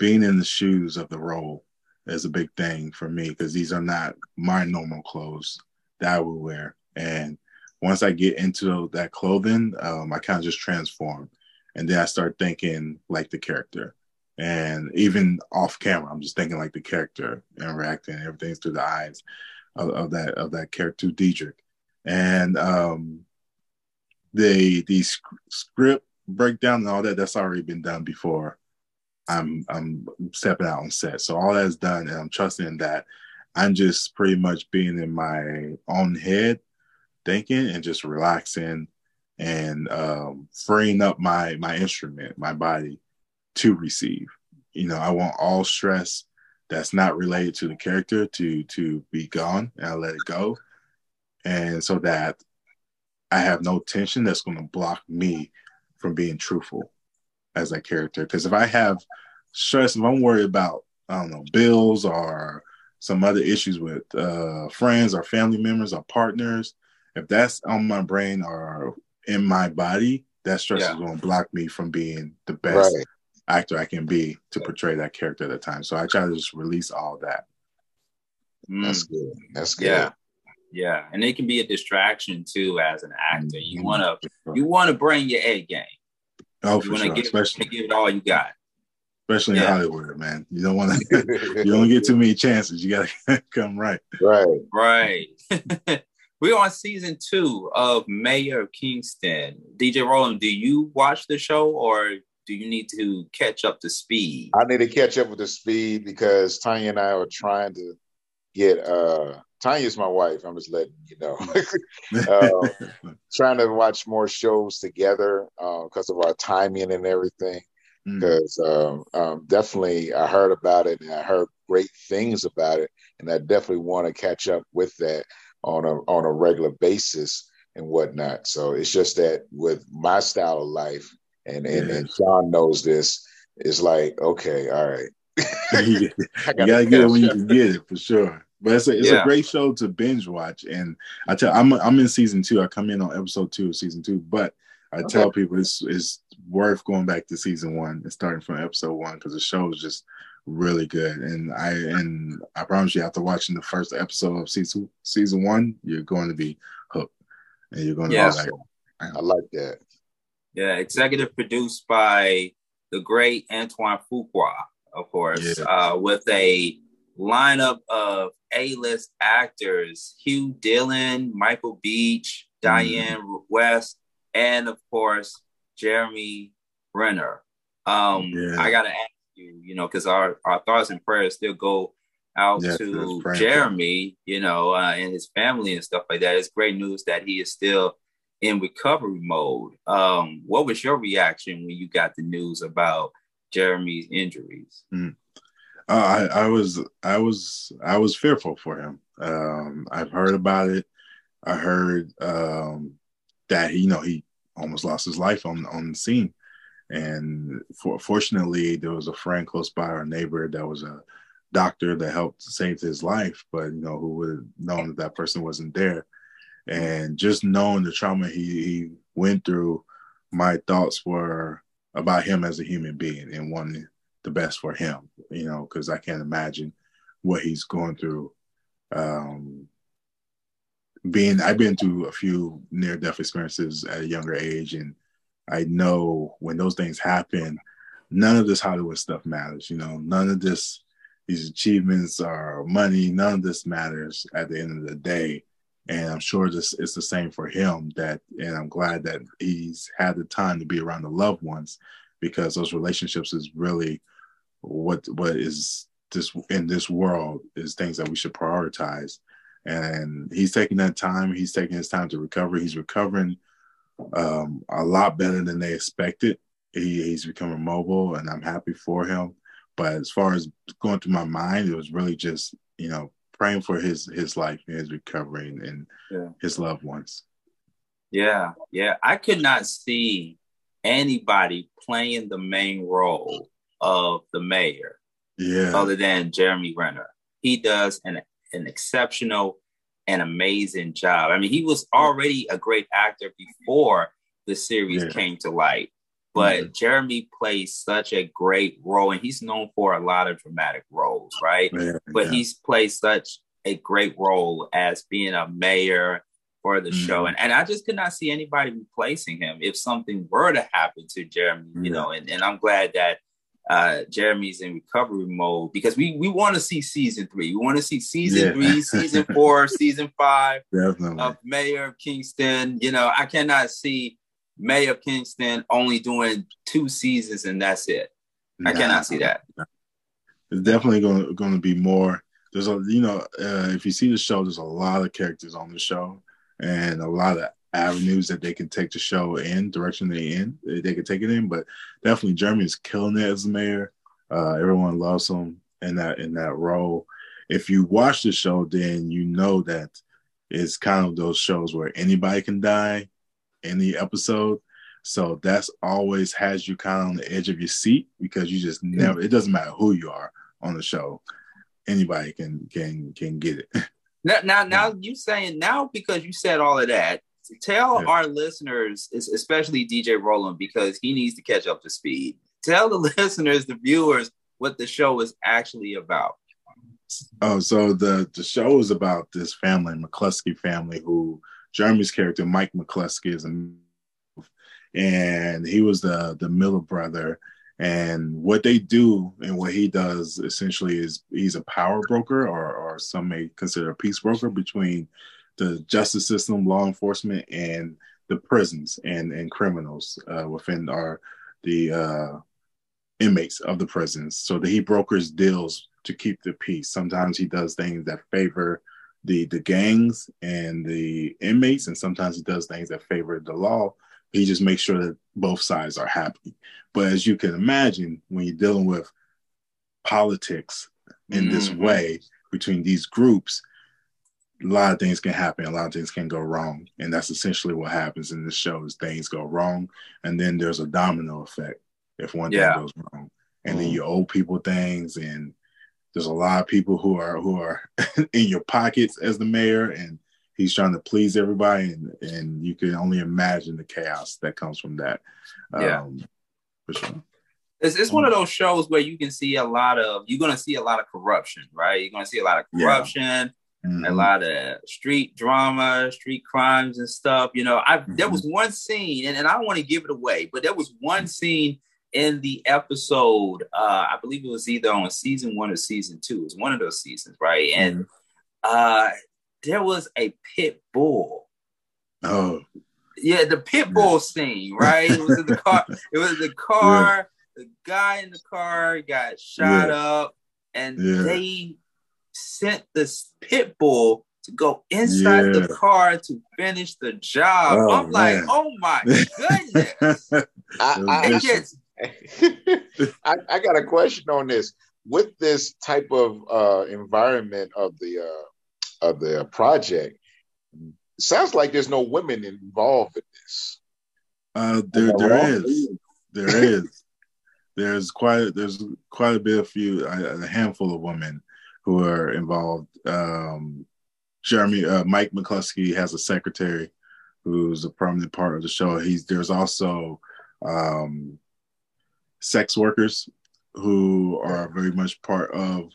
Being in the shoes of the role is a big thing for me because these are not my normal clothes that I would wear. And once I get into that clothing, um, I kind of just transform. And then I start thinking like the character. And even off camera, I'm just thinking like the character and reacting. Everything's through the eyes of, of that of that character, Dietrich. And um, the the script breakdown and all that that's already been done before I'm I'm stepping out on set. So all that's done, and I'm trusting that I'm just pretty much being in my own head, thinking and just relaxing and um, freeing up my my instrument, my body to receive. You know, I want all stress that's not related to the character to to be gone and I let it go. And so that I have no tension that's going to block me from being truthful as that character. Because if I have stress, if I'm worried about, I don't know, bills or some other issues with uh, friends or family members or partners, if that's on my brain or in my body, that stress yeah. is going to block me from being the best right. actor I can be to portray that character at the time. So I try to just release all that. Mm. That's good. That's good. Yeah. Yeah, and it can be a distraction too as an actor. You mm-hmm. wanna you wanna bring your A game. Oh, for sure. Give, especially give it all you got. Especially yeah. in Hollywood, man. You don't want to. you don't get too many chances. You gotta come right. Right. Right. We're on season two of Mayor of Kingston. DJ Roland, do you watch the show or do you need to catch up to speed? I need to catch up with the speed because Tanya and I are trying to get uh Tanya's my wife. I'm just letting you know. uh, trying to watch more shows together because uh, of our timing and everything. Because mm. um, um, definitely, I heard about it and I heard great things about it, and I definitely want to catch up with that on a on a regular basis and whatnot. So it's just that with my style of life, and and, yeah. and Sean knows this, it's like okay, all right. you gotta get it when you can get it for sure. But it's a it's yeah. a great show to binge watch, and I tell I'm I'm in season two. I come in on episode two of season two, but I okay. tell people it's it's worth going back to season one and starting from episode one because the show is just really good. And I and I promise you, after watching the first episode of season season one, you're going to be hooked, and you're going to yeah. like, I like that. Yeah, executive produced by the great Antoine Fuqua, of course, yeah. uh, with a lineup of A-list actors: Hugh Dillon, Michael Beach, Dianne mm. Wiest, and of course Jeremy Renner. Um, yeah. I gotta ask you, you know, because our our thoughts and prayers still go out yes, to Jeremy, you know, uh, and his family and stuff like that. It's great news that he is still in recovery mode. Um, what was your reaction when you got the news about Jeremy's injuries? Mm. Uh, I, I, was I was I was fearful for him. Um, I've heard about it. I heard um, that he, you know he almost lost his life on on the scene, and for, fortunately there was a friend close by, our neighbor that was a doctor that helped save his life, but you know who would have known that that person wasn't there, and just knowing the trauma he, he went through, my thoughts were about him as a human being and wanting the best for him, you know, because I can't imagine what he's going through. Um, being, I've been through a few near death experiences at a younger age, and I know when those things happen, none of this Hollywood stuff matters. You know, none of this, these achievements or money, none of this matters at the end of the day. And I'm sure this is the same for him. That, and I'm glad that he's had the time to be around the loved ones because those relationships is really what what is this in this world is things that we should prioritize. And he's taking that time he's taking his time to recover. He's recovering um, a lot better than they expected. He, he's becoming mobile and i'm happy for him. But as far as going through my mind it was really just you know praying for his his life and his recovery and yeah. his loved ones. Yeah yeah. I could not see anybody playing the main role of the mayor, yeah, other than Jeremy Renner. He does an an exceptional and amazing job. I mean, he was already a great actor before the series yeah. came to light, but mm-hmm. Jeremy plays such a great role, and he's known for a lot of dramatic roles, right? Yeah, but yeah. he's played such a great role as being a mayor for the mm-hmm. show. And, and I just could not see anybody replacing him if something were to happen to Jeremy, you know, and, and I'm glad that uh, Jeremy's in recovery mode because we, we want to see season three. We want to see season yeah. three, season four, season five Definitely. of Mayor of Kingston. You know, I cannot see Mayor of Kingston only doing two seasons and that's it. Nah, I cannot see that. It's definitely going, going to be more. There's a, you know, uh, if you see the show, there's a lot of characters on the show and a lot of avenues that they can take the show in, direction they in, they can take it in. But definitely Jeremy is killing it as mayor. Uh, everyone loves him. in that in that role. If you watch the show, then you know that it's kind of those shows where anybody can die any episode. So that's always has you kind of on the edge of your seat because you just never. It doesn't matter who you are on the show, anybody can can can get it. Now, now, now you saying now because you said all of that. Tell yeah. our listeners, especially DJ Roland, because he needs to catch up to speed. Tell the listeners, the viewers, what the show is actually about. Oh, so the the show is about this family, McLusky family, who Jeremy's character Mike McLusky is a and he was the the Miller brother. And what they do and what he does essentially is he's a power broker, or, or some may consider a peace broker between the justice system, law enforcement, and the prisons and and criminals uh, within our the uh, inmates of the prisons. So that he brokers deals to keep the peace. Sometimes he does things that favor the the gangs and the inmates, and sometimes he does things that favor the law he just makes sure that both sides are happy. But as you can imagine, when you're dealing with politics in mm-hmm. this way between these groups, a lot of things can happen. A lot of things can go wrong, and that's essentially what happens in this show: is things go wrong, and then there's a domino effect if one yeah. thing goes wrong, and mm-hmm. then you owe people things, and there's a lot of people who are who are in your pockets as the mayor, and he's trying to please everybody, and and you can only imagine the chaos that comes from that. Yeah, um, for sure. It's, it's one of those shows where you can see a lot of you're going to see a lot of corruption, right? You're going to see a lot of corruption, yeah. mm-hmm. a lot of street drama, street crimes and stuff. You know, I mm-hmm. there was one scene, and, and I don't want to give it away, but there was one scene in the episode. Uh, I believe it was either on season one or season two. It was one of those seasons, right? And mm-hmm. uh, there was a pit bull. Oh. Yeah, the pit bull yeah. scene, right? It was in the car. It was the car. Yeah. The guy in the car got shot yeah. up, and they sent this pit bull to go inside the car to finish the job. Oh, I'm man. like, oh my goodness! I, I, I, I, got a question on this. With this type of uh, environment of the uh, of the project. Sounds like there's no women involved in this. Uh, there, there is, there is. There's quite, there's quite a bit of few, a, handful of women who are involved. Um, Jeremy, uh, Mike McLusky has a secretary who's a prominent part of the show. He's there's also um, sex workers who are very much part of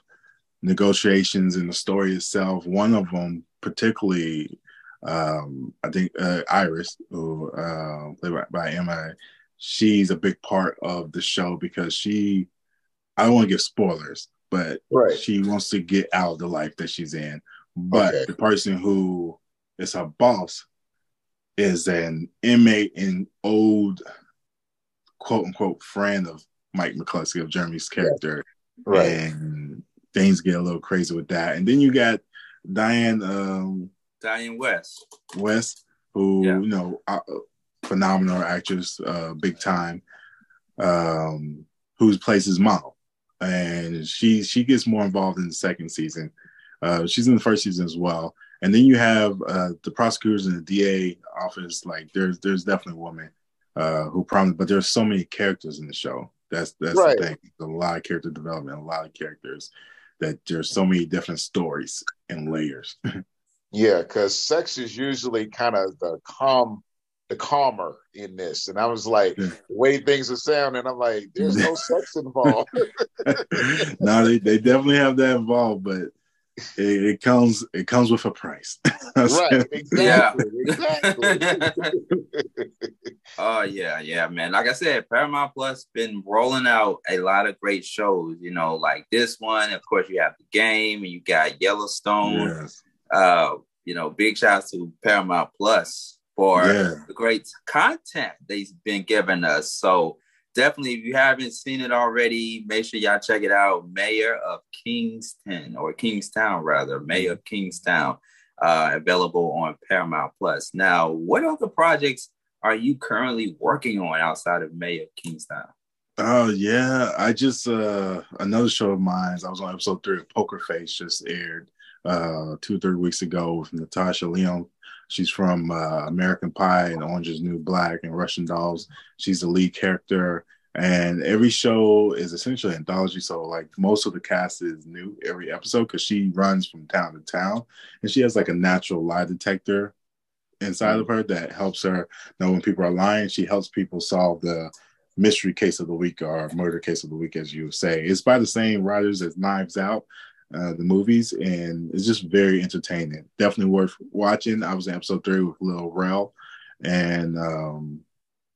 negotiations and the story itself. One of them, particularly, um, I think uh, Iris, who uh, played by, by Emma, she's a big part of the show because she, I don't want to give spoilers, but right. she wants to get out of the life that she's in. But okay. the person who is her boss is an inmate and old quote unquote friend of Mike McLusky of Jeremy's character. Right. And things get a little crazy with that. And then you got Dianne um, Dianne Wiest. Wiest, who yeah. you know, uh, phenomenal actress, uh, big time, um, who plays his mom, and she she gets more involved in the second season. Uh, she's in the first season as well. And then you have uh, the prosecutors and the DA office. Like there's there's definitely women uh, who prominent, but there's so many characters in the show. That's that's right. the thing. a lot of character development, a lot of characters that there's so many different stories and layers. yeah, because sex is usually kind of the calm, the calmer in this, and I was like, the way things are sounding, I'm like, there's no sex involved. no, they, they definitely have that involved, but it, it, comes it comes with a price. right. Exactly. exactly. oh yeah, yeah, man. Like I said, Paramount Plus been rolling out a lot of great shows. You know, like this one. Of course, you have the game, and you got Yellowstone. Yes. Uh, you know, big shouts to Paramount Plus for yeah. the great content they've been giving us. So definitely, if you haven't seen it already, make sure y'all check it out. Mayor of Kingston or Kingstown, rather, Mayor of Kingstown, uh, available on Paramount Plus. Now, what other projects are you currently working on outside of Mayor of Kingstown? Oh yeah, I just uh another show of mine. I was on episode three of Poker Face, just aired uh two three weeks ago with Natasha Lyonne. She's from uh, American Pie and Orange is New Black and Russian Dolls. She's the lead character, and every show is essentially an anthology. So like most of the cast is new every episode because she runs from town to town, and she has like a natural lie detector inside of her that helps her know when people are lying. She helps people solve the mystery case of the week or murder case of the week, as you say. It's by the same writers as Knives Out, uh, the movies, and it's just very entertaining. Definitely worth watching. I was in episode three with Lil Rel, and um,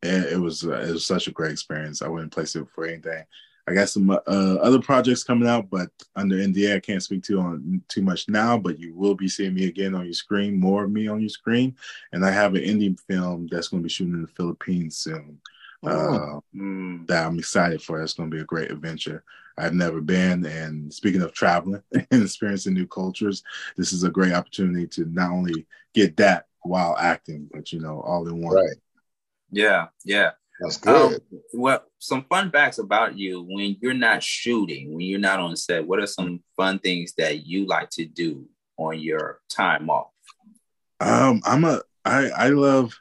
it, it was uh, it was such a great experience. I wouldn't place it for anything. I got some uh, other projects coming out, but under NDA, I can't speak to on too much now. But you will be seeing me again on your screen, more of me on your screen, and I have an indie film that's going to be shooting in the Philippines soon. Oh. Uh, mm. that I'm excited for. It's going to be a great adventure. I've never been, and speaking of traveling and experiencing new cultures, this is a great opportunity to not only get that while acting, but you know, all in one. Right. Yeah, yeah. That's good. Um, well, some fun facts about you when you're not shooting, when you're not on set. What are some fun things that you like to do on your time off? Um, I'm a I I love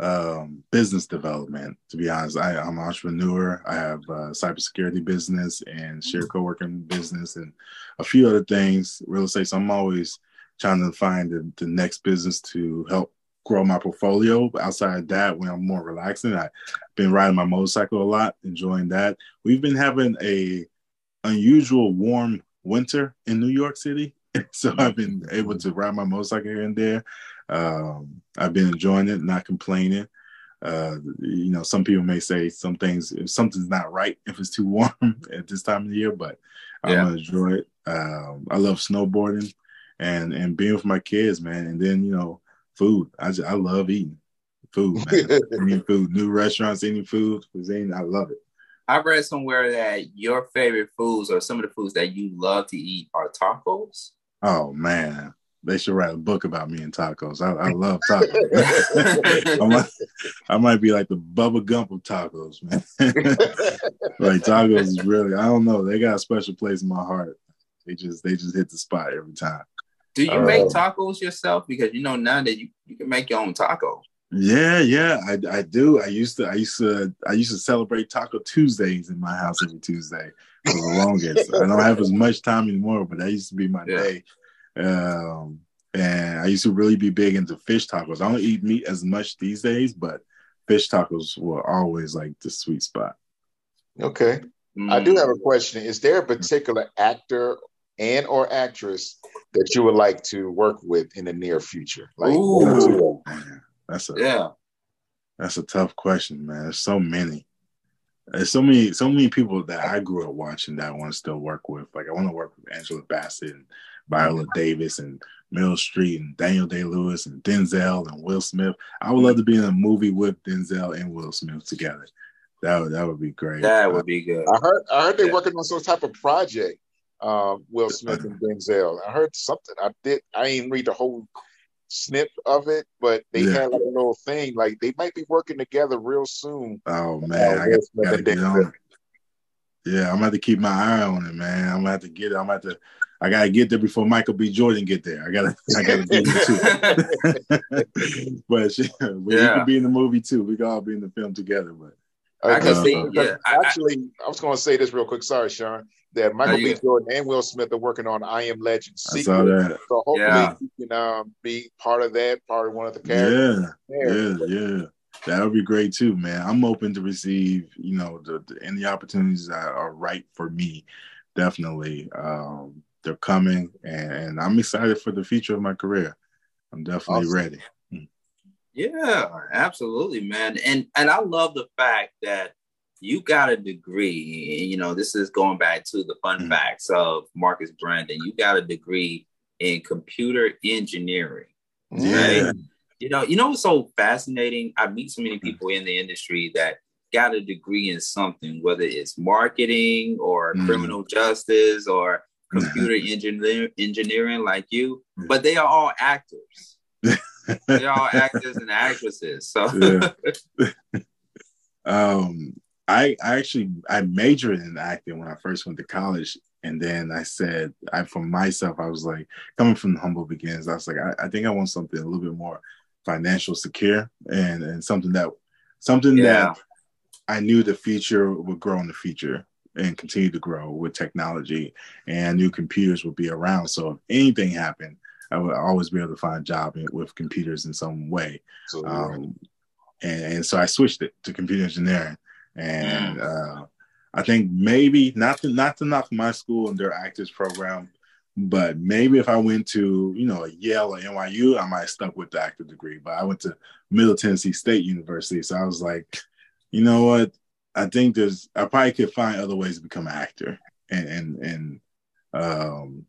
um, business development. To be honest, I, am an entrepreneur. I have a cybersecurity business and share co-working business and a few other things, real estate. So I'm always trying to find the, the next business to help grow my portfolio. But outside that, when I'm more relaxing, I've been riding my motorcycle a lot, enjoying that. We've been having a unusual warm winter in New York City. so I've been able to ride my motorcycle here and there. Um, I've been enjoying it, not complaining. Uh, you know, some people may say some things, if something's not right, if it's too warm at this time of the year, but I'm yeah. gonna enjoy it. Um, I love snowboarding and and being with my kids, man. And then you know, food. I just, I love eating food, man. eating food, new restaurants, eating food, cuisine. I love it. I read somewhere that your favorite foods or some of the foods that you love to eat are tacos. Oh man, they should write a book about me and tacos. I, I love tacos. I, might, I might be like the Bubba Gump of tacos, man. like tacos is really, I don't know. They got a special place in my heart. They just they just hit the spot every time. Do you uh, make tacos yourself? Because you know now that you, you can make your own taco. Yeah, yeah, I, I do. I used to I used to I used to celebrate Taco Tuesdays in my house every Tuesday for the longest. I don't have as much time anymore, but that used to be my yeah. day. Um, and I used to really be big into fish tacos. I don't eat meat as much these days, but fish tacos were always like the sweet spot. Okay. Mm. I do have a question. Is there a particular actor and or actress that you would like to work with in the near future? Like Ooh. that's a yeah. That's a tough question, man. There's so many. There's so many, so many people that I grew up watching that I want to still work with. Like I want to work with Angela Bassett and Viola Davis and Meryl Streep and Daniel Day Lewis and Denzel and Will Smith. I would love to be in a movie with Denzel and Will Smith together. That would that would be great. That would be good. I heard I heard they're yeah. working on some type of project. Um, Will Smith and Denzel. I heard something. I did. I didn't read the whole snip of it, but they yeah. had like a little thing. Like they might be working together real soon. Oh man, uh, I got, gotta get on. Yeah, I'm gonna have to keep my eye on it, man. I'm gonna have to get it. I'm gonna have to I gotta get there before Michael B. Jordan get there. I gotta, I gotta be in the too. but she, we yeah. can be in the movie too. We can all be in the film together. But I can uh, see. Yeah. Actually, I, I, was going to say this real quick. Sorry, Sean. That Michael B. Jordan and Will Smith are working on I Am Legend sequel. Saw that. So hopefully yeah. you can um, be part of that, part of one of the characters. Yeah, yeah, yeah. That would be great too, man. I'm open to receive, you know, the, the any opportunities that are right for me. Definitely. Um, they're coming, and, I'm excited for the future of my career. I'm definitely awesome. ready. Yeah, absolutely, man. And and I love the fact that you got a degree. You know, this is going back to the fun mm-hmm. facts of Marcus Brandon. You got a degree in computer engineering. Yeah. Right? You know, you know what's so fascinating? I meet so many mm-hmm. people in the industry that got a degree in something, whether it's marketing or mm. criminal justice or computer engineer, engineering like you, but they are all actors. They're all actors and actresses. So, yeah. um, I, I actually I majored in acting when I first went to college, and then I said I for myself I was like coming from the humble beginnings. I was like I, I think I want something a little bit more financial secure and and something that something yeah. that I knew the future would grow in the future and continue to grow with technology and new computers would be around. So if anything happened, I would always be able to find a job with computers in some way. Um, and, and, so I switched it to computer engineering. And mm. uh, I think maybe not to not to knock my school and their actors program, but maybe if I went to you know Yale or NYU, I might have stuck with the actor degree. But I went to Middle Tennessee State University, so I was like, you know what? I think there's I probably could find other ways to become an actor and and and um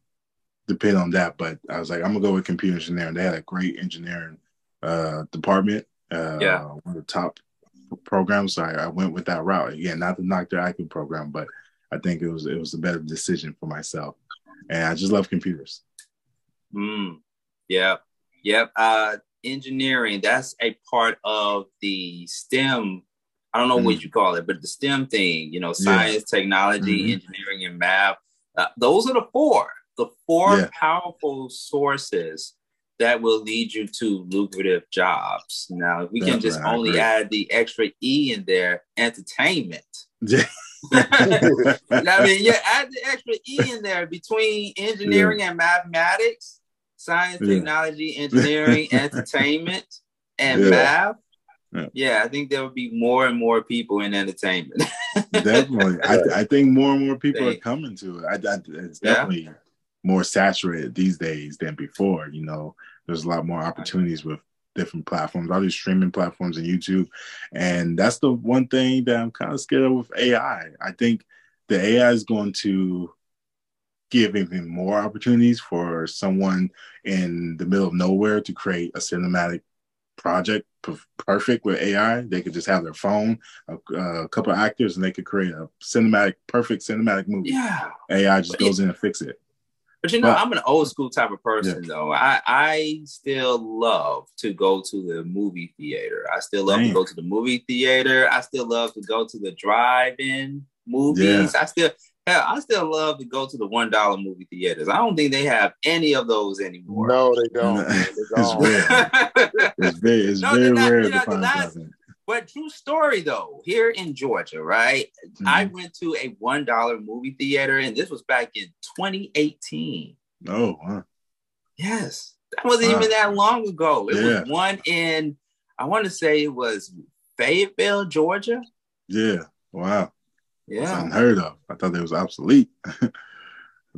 depend on that. But I was like, I'm gonna go with computer engineering. They had a great engineering uh department. Uh yeah. one of the top programs. So I, I went with that route. Again, not to knock their acting program, but I think it was it was a better decision for myself. And I just love computers. Mm. Yep. Yep. Uh engineering, that's a part of the STEM I don't know mm-hmm. what you call it, but the STEM thing, you know, science, yeah. technology, mm-hmm. engineering, and math. Uh, those are the four, the four yeah. powerful sources that will lead you to lucrative jobs. Now, if we That's can just right, only add the extra E in there, entertainment. Yeah. I mean, yeah, add the extra E in there between engineering yeah. and mathematics, science, technology, engineering, entertainment, and math yeah. yeah. I think there will be more and more people in entertainment. definitely, I, I, think more and more people are coming to it. I, I, it's definitely yeah. more saturated these days than before. You know, there's a lot more opportunities with different platforms, all these streaming platforms and YouTube, and that's the one thing that I'm kind of scared of with AI. I think the AI is going to give even more opportunities for someone in the middle of nowhere to create a cinematic project perfect with AI. They could just have their phone, a, a couple actors, and they could create a cinematic, perfect cinematic movie. Yeah, AI just but goes in and fix it. But you know, but, I'm an old school type of person, yeah. though. I I still love to go to the movie theater. I still love Damn. to go to the movie theater. I still love to go to the drive-in movies. Yeah. I still Hell, I still love to go to the one dollar movie theaters. I don't think they have any of those anymore. No, they don't. it's rare. it's very, it's no, very not, rare to find something. But true story though, here in Georgia, right? Mm-hmm. I went to a one dollar movie theater, and this was back in 2018. Oh, wow. yes, that wasn't wow. even that long ago. It yeah. was one in, I want to say it was Fayetteville, Georgia. Yeah. Wow. Yeah. It's unheard of. I thought they was obsolete. I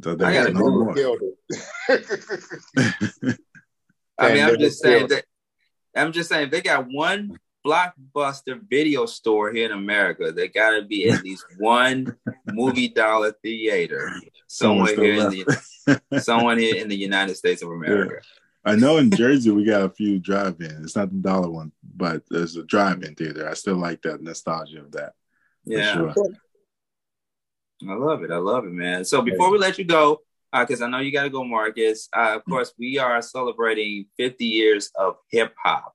thought they I was no more. I mean, I'm just saying that I'm just saying they got one blockbuster video store here in America. They got to be at least one movie dollar theater somewhere here in the someone here in the United States of America. Yeah. I know in Jersey we got a few drive-in. It's not the dollar one, but there's a drive-in theater. I still like that nostalgia of that. Yeah. Sure. I love it. I love it, man. So before we let you go, because uh, I know you got to go, Marcus. Uh, of mm-hmm. course, we are celebrating 50 years of hip hop,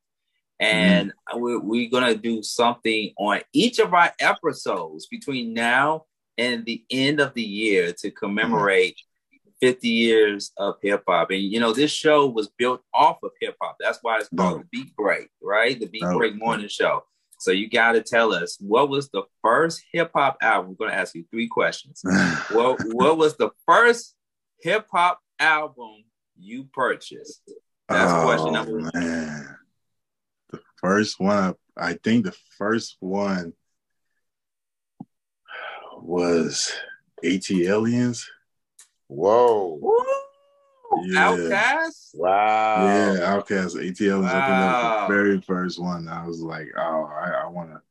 and mm-hmm. we're, we're gonna do something on each of our episodes between now and the end of the year to commemorate mm-hmm. 50 years of hip hop. And you know, this show was built off of hip hop. That's why it's called the Beat Break, right? The Beat Break Morning Show. So you got to tell us what was the first hip hop album? We're going to ask you three questions. what What was the first hip hop album you purchased? That's oh, question number one. Man. The first one, I think the first one was ATLiens. Whoa. Woo! Yeah. OutKast? Wow. Yeah, OutKast. ATL was wow. the very first one. I was like, oh, I, I wanna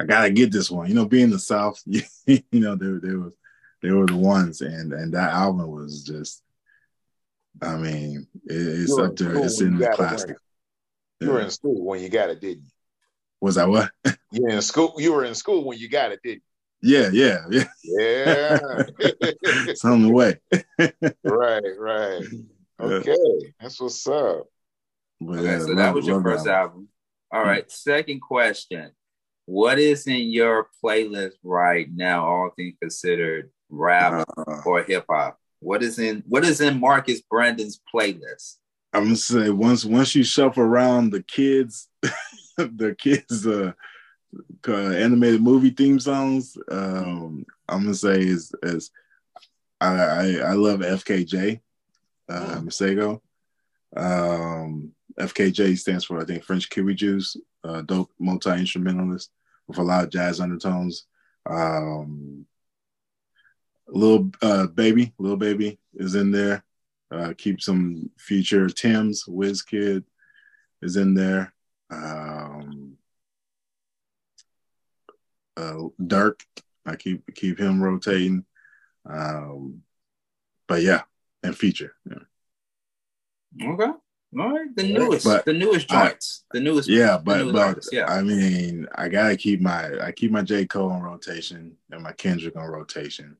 I gotta get this one. You know, being the South, you know, they they was they were the ones and and that album was just I mean, it, it's up there. It's in the classic. You were in school when you got it, didn't you? Was I what? You in school. You were in school when you got it, didn't you? Yeah, yeah, yeah. Yeah. it's on the way. right, right. Okay. Yeah. That's what's up. But, okay, so love, that was your first album. album. All right. Second question. what is in your playlist right now, all things considered, rap uh, or hip hop? What is in what is in Marcus Brandon's playlist? I'm gonna say once once you shuffle around the kids, the kids uh, uh, animated movie theme songs, um, I'm gonna say is is I, I, I love FKJ, uh, oh. Masego. Um, FKJ stands for I think French Kiwi Juice, uh, dope multi instrumentalist with a lot of jazz undertones. Um, little uh, baby, Lil Baby is in there. Uh, keep some future Tim's Kid is in there. Um, uh, Dirk, I keep keep him rotating. Um, but yeah, and feature. Yeah. Okay. All right, the newest, but the newest joints, I, the newest. Yeah, but but artists, yeah. I mean, I gotta keep my I keep my J Cole on rotation and my Kendrick on rotation.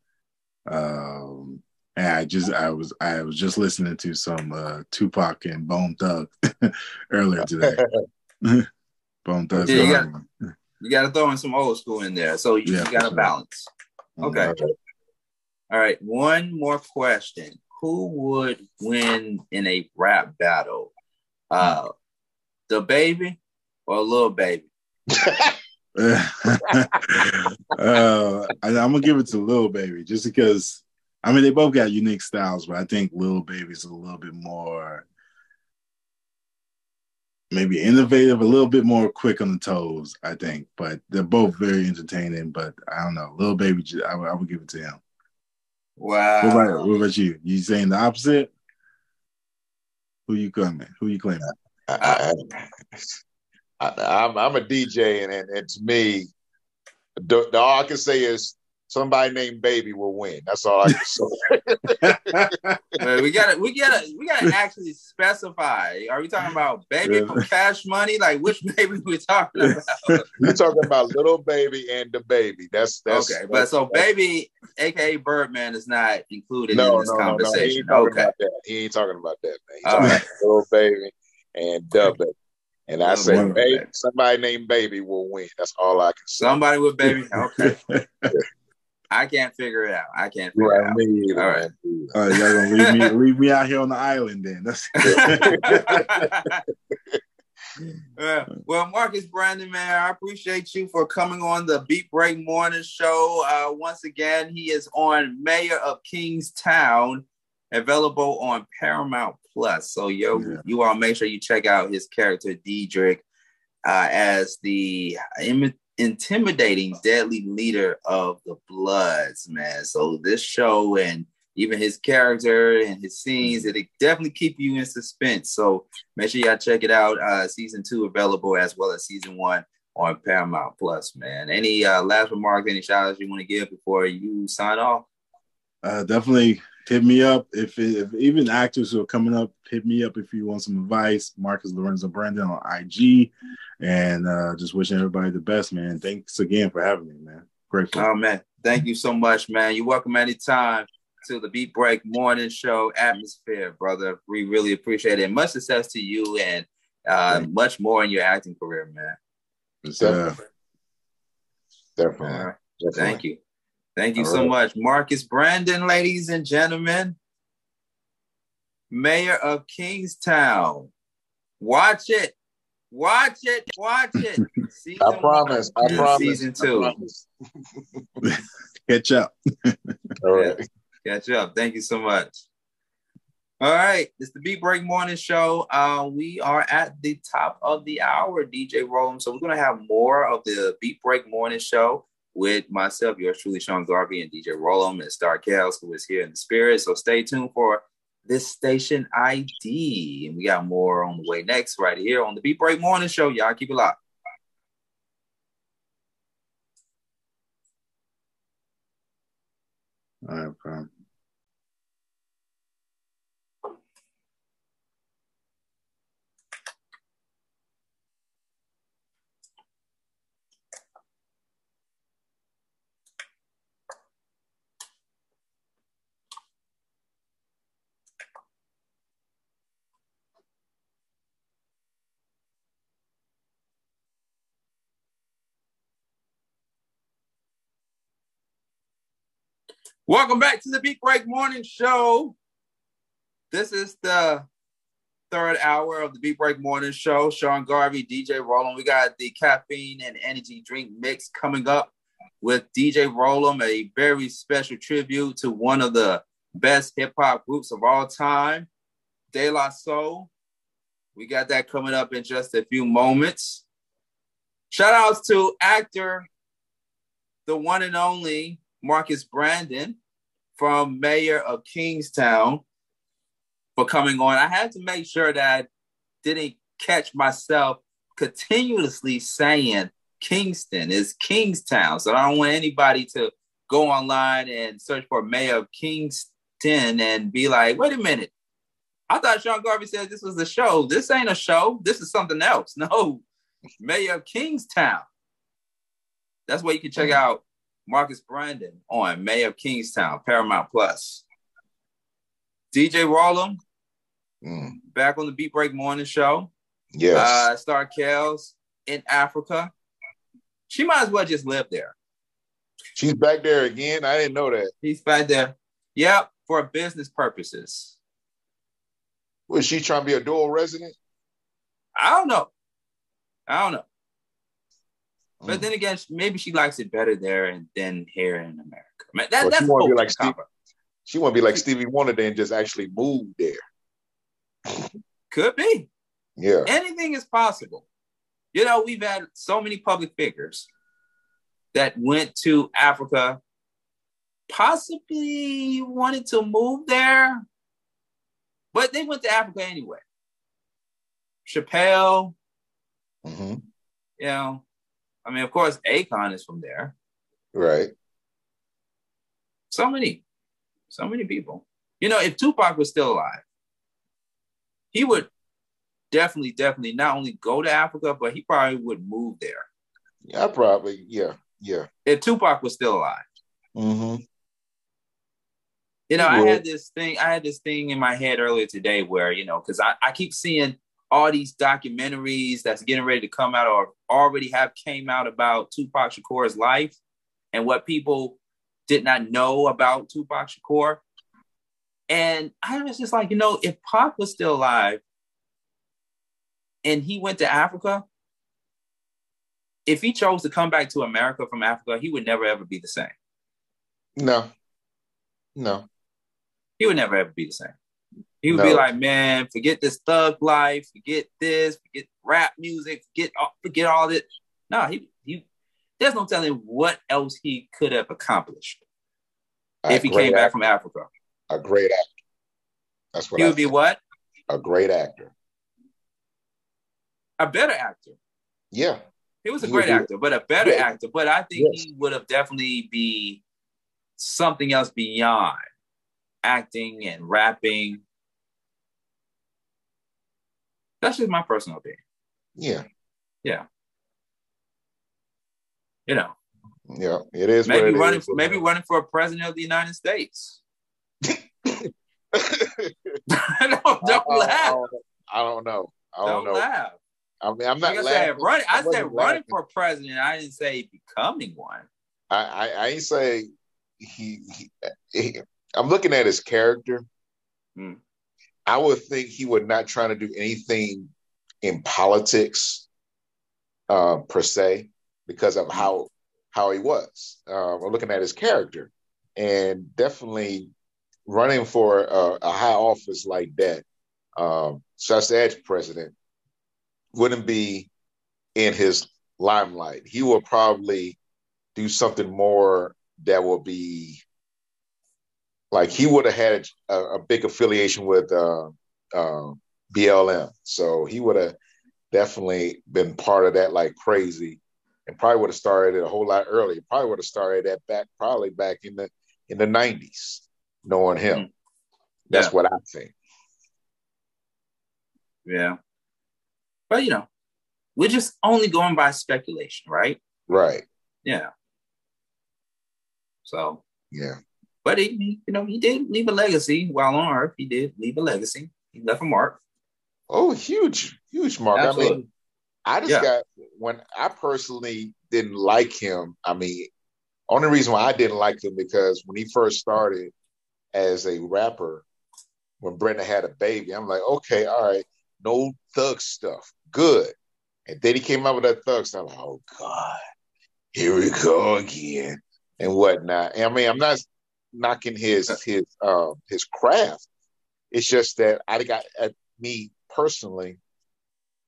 Um, and I just I was I was just listening to some uh, Tupac and Bone Thug earlier today. Bone Thug. Yeah, you, gotta, throw in some old school in there, so you, yeah, you gotta sure. balance. Okay. All right, one more question who would win in a rap battle? Uh, DaBaby or Lil Baby? uh, I, am gonna give it to Lil Baby just because I mean they both got unique styles, but I think Lil Baby's a little bit more maybe innovative, a little bit more quick on the toes. I think, but they're both very entertaining. But I don't know, Lil Baby, I, I would give it to him. Wow. What about, what about you? You saying the opposite? Who you coming? Who you claiming? I, am a DJ, and, and, and to me, the, the, all I can say is somebody named Baby will win. That's all I can say. we gotta, we gotta, we gotta actually specify. Are we talking about Baby from Cash Money? Like which baby we talking about? We're talking about Lil Baby and DaBaby. That's that's okay. But so Baby, aka Birdman, is not included no, in this no, conversation. No, no. He okay, he ain't talking about that, man. He's talking right. about Lil Baby and Dub And I say, baby, somebody named Baby will win. That's all I can say. Somebody with Baby. Okay. I can't figure it out. I can't figure right, it out. Me All right. All right, y'all gonna leave me leave me out here on the island then. That's uh, well, Marcus Brandon, man, I appreciate you for coming on the Beat Break Morning Show. Uh, once again, he is on Mayor of Kingstown, available on Paramount Plus. So, yo, yeah. you all make sure you check out his character Diedrich uh, as the intimidating, deadly leader of the Bloods, man. So this show and even his character and his scenes, it definitely keep you in suspense. So make sure y'all check it out. Uh, season two available as well as season one on Paramount Plus, man. Any uh, last remarks, any shout outs you want to give before you sign off? Uh, definitely hit me up. If, if even actors who are coming up hit me up if you want some advice. Marcus lorenzo brandon on ig and uh just wishing everybody the best man. Thanks again for having me man. Grateful. Oh man. Thank you so much man. You're welcome anytime to the beat break morning show atmosphere brother. We really appreciate it. Much success to you and uh much more in your acting career man. Definitely. Definitely, right. definitely. thank you Thank you All so right. much. Marcus Brandon, ladies and gentlemen, Mayor of Kingstown. Watch it. Watch it. Watch it. Season I promise. I promise. Season two. Catch up. All right. Catch up. Thank you so much. All right, it's the Beat Break Morning Show. Uh, we are at the top of the hour, DJ Roland. So we're gonna have more of the Beat Break Morning Show with myself, yours truly, Sean Garvey, and DJ Roland and Star Kels, who is here in the spirit. So stay tuned for this station ID. And we got more on the way next, right here on the Beat Break Morning Show. Y'all keep it locked. All right, Welcome back to the Beat Break Morning Show. This is the third hour of the Beat Break Morning Show. Sean Garvey, DJ Roland. We got the caffeine and energy drink mix coming up with DJ Roland, a very special tribute to one of the best hip hop groups of all time, De La Soul. We got that coming up in just a few moments. Shout outs to actor, the one and only Marcus Brandon from Mayor of Kingstown for coming on. I had to make sure that I didn't catch myself continuously saying Kingston is Kingstown. So I don't want anybody to go online and search for Mayor of Kingston and be like, wait a minute. I thought Sean Garvey said this was a show. This ain't a show. This is something else. No, Mayor of Kingstown. That's where you can check mm-hmm. out Marcus Brandon on May of Kingstown, Paramount Plus. DJ Roland, mm. back on the Beat Break Morning Show. Yes. Uh, Star Kells in Africa. She might as well just live there. She's back there again. I didn't know that. She's back there. Yep, for business purposes. Was she trying to be a dual resident? I don't know. I don't know. But mm. then again, maybe she likes it better there than here in America. Man, that, well, that's she want to be like Steve, She want to be like Stevie Wonder and just actually move there. Could be. Yeah. Anything is possible. You know, we've had so many public figures that went to Africa, possibly wanted to move there, but they went to Africa anyway. Chappelle, mm-hmm. you know, I mean, of course, Akon is from there. Right. So many, so many people. You know, if Tupac was still alive, he would definitely, definitely not only go to Africa, but he probably would move there. Yeah, probably. Yeah, yeah. If Tupac was still alive. Mm-hmm. You know, I had this thing, I had this thing in my head earlier today where, you know, because I, I keep seeing all these documentaries that's getting ready to come out or already have came out about Tupac Shakur's life and what people did not know about Tupac Shakur. And I was just like, you know, if Pac was still alive and he went to Africa, if he chose to come back to America from Africa, he would never ever be the same. No. No. He would never ever be the same. He would no. be like, man, forget this thug life, forget this, forget rap music, forget all, forget all this. No, he he there's no telling what else he could have accomplished a if he came actor. back from Africa. A great actor. That's what he I would think. be. What? A great actor. A better actor. Yeah. He was a he great actor, but a better yeah. actor. But I think yes. he would have definitely be something else beyond acting and rapping that's just my personal opinion. Yeah. Yeah. You know. Yeah, it is. Maybe it running, is. For, maybe running for a president of the United States. don't, don't I, laugh. I don't know. I don't, don't know. laugh. I mean, I'm not like I said, running. I, I said running laughing. for president. I didn't say becoming one. I, I, I ain't say he, he, he, I'm looking at his character. Hmm. I would think he would not try to do anything in politics uh, per se because of how how he was. Uh, we're looking at his character, and definitely running for a, a high office like that, um, such as president, wouldn't be in his limelight. He will probably do something more that will be like he would have had a, a big affiliation with uh, uh, BLM, so he would have definitely been part of that like crazy, and probably would have started it a whole lot earlier. Probably would have started that back probably back in the in the nineties, knowing him. Mm. That's yeah. what I think. Yeah, but you know, we're just only going by speculation, right? Right. Yeah. So. Yeah. But he, you know, he did leave a legacy while on Earth. He did leave a legacy. He left a mark. Oh, huge, huge mark. Absolutely. I mean, I just yeah. got when I personally didn't like him. I mean, Only reason why I didn't like him because when he first started as a rapper, when Brenda had a baby, I'm like, okay, all right, no thug stuff, good. And then he came out with that thug stuff. I'm like, oh God, here we go again, and whatnot. And I mean, I'm not knocking his his uh, his craft. It's just that I got at me personally,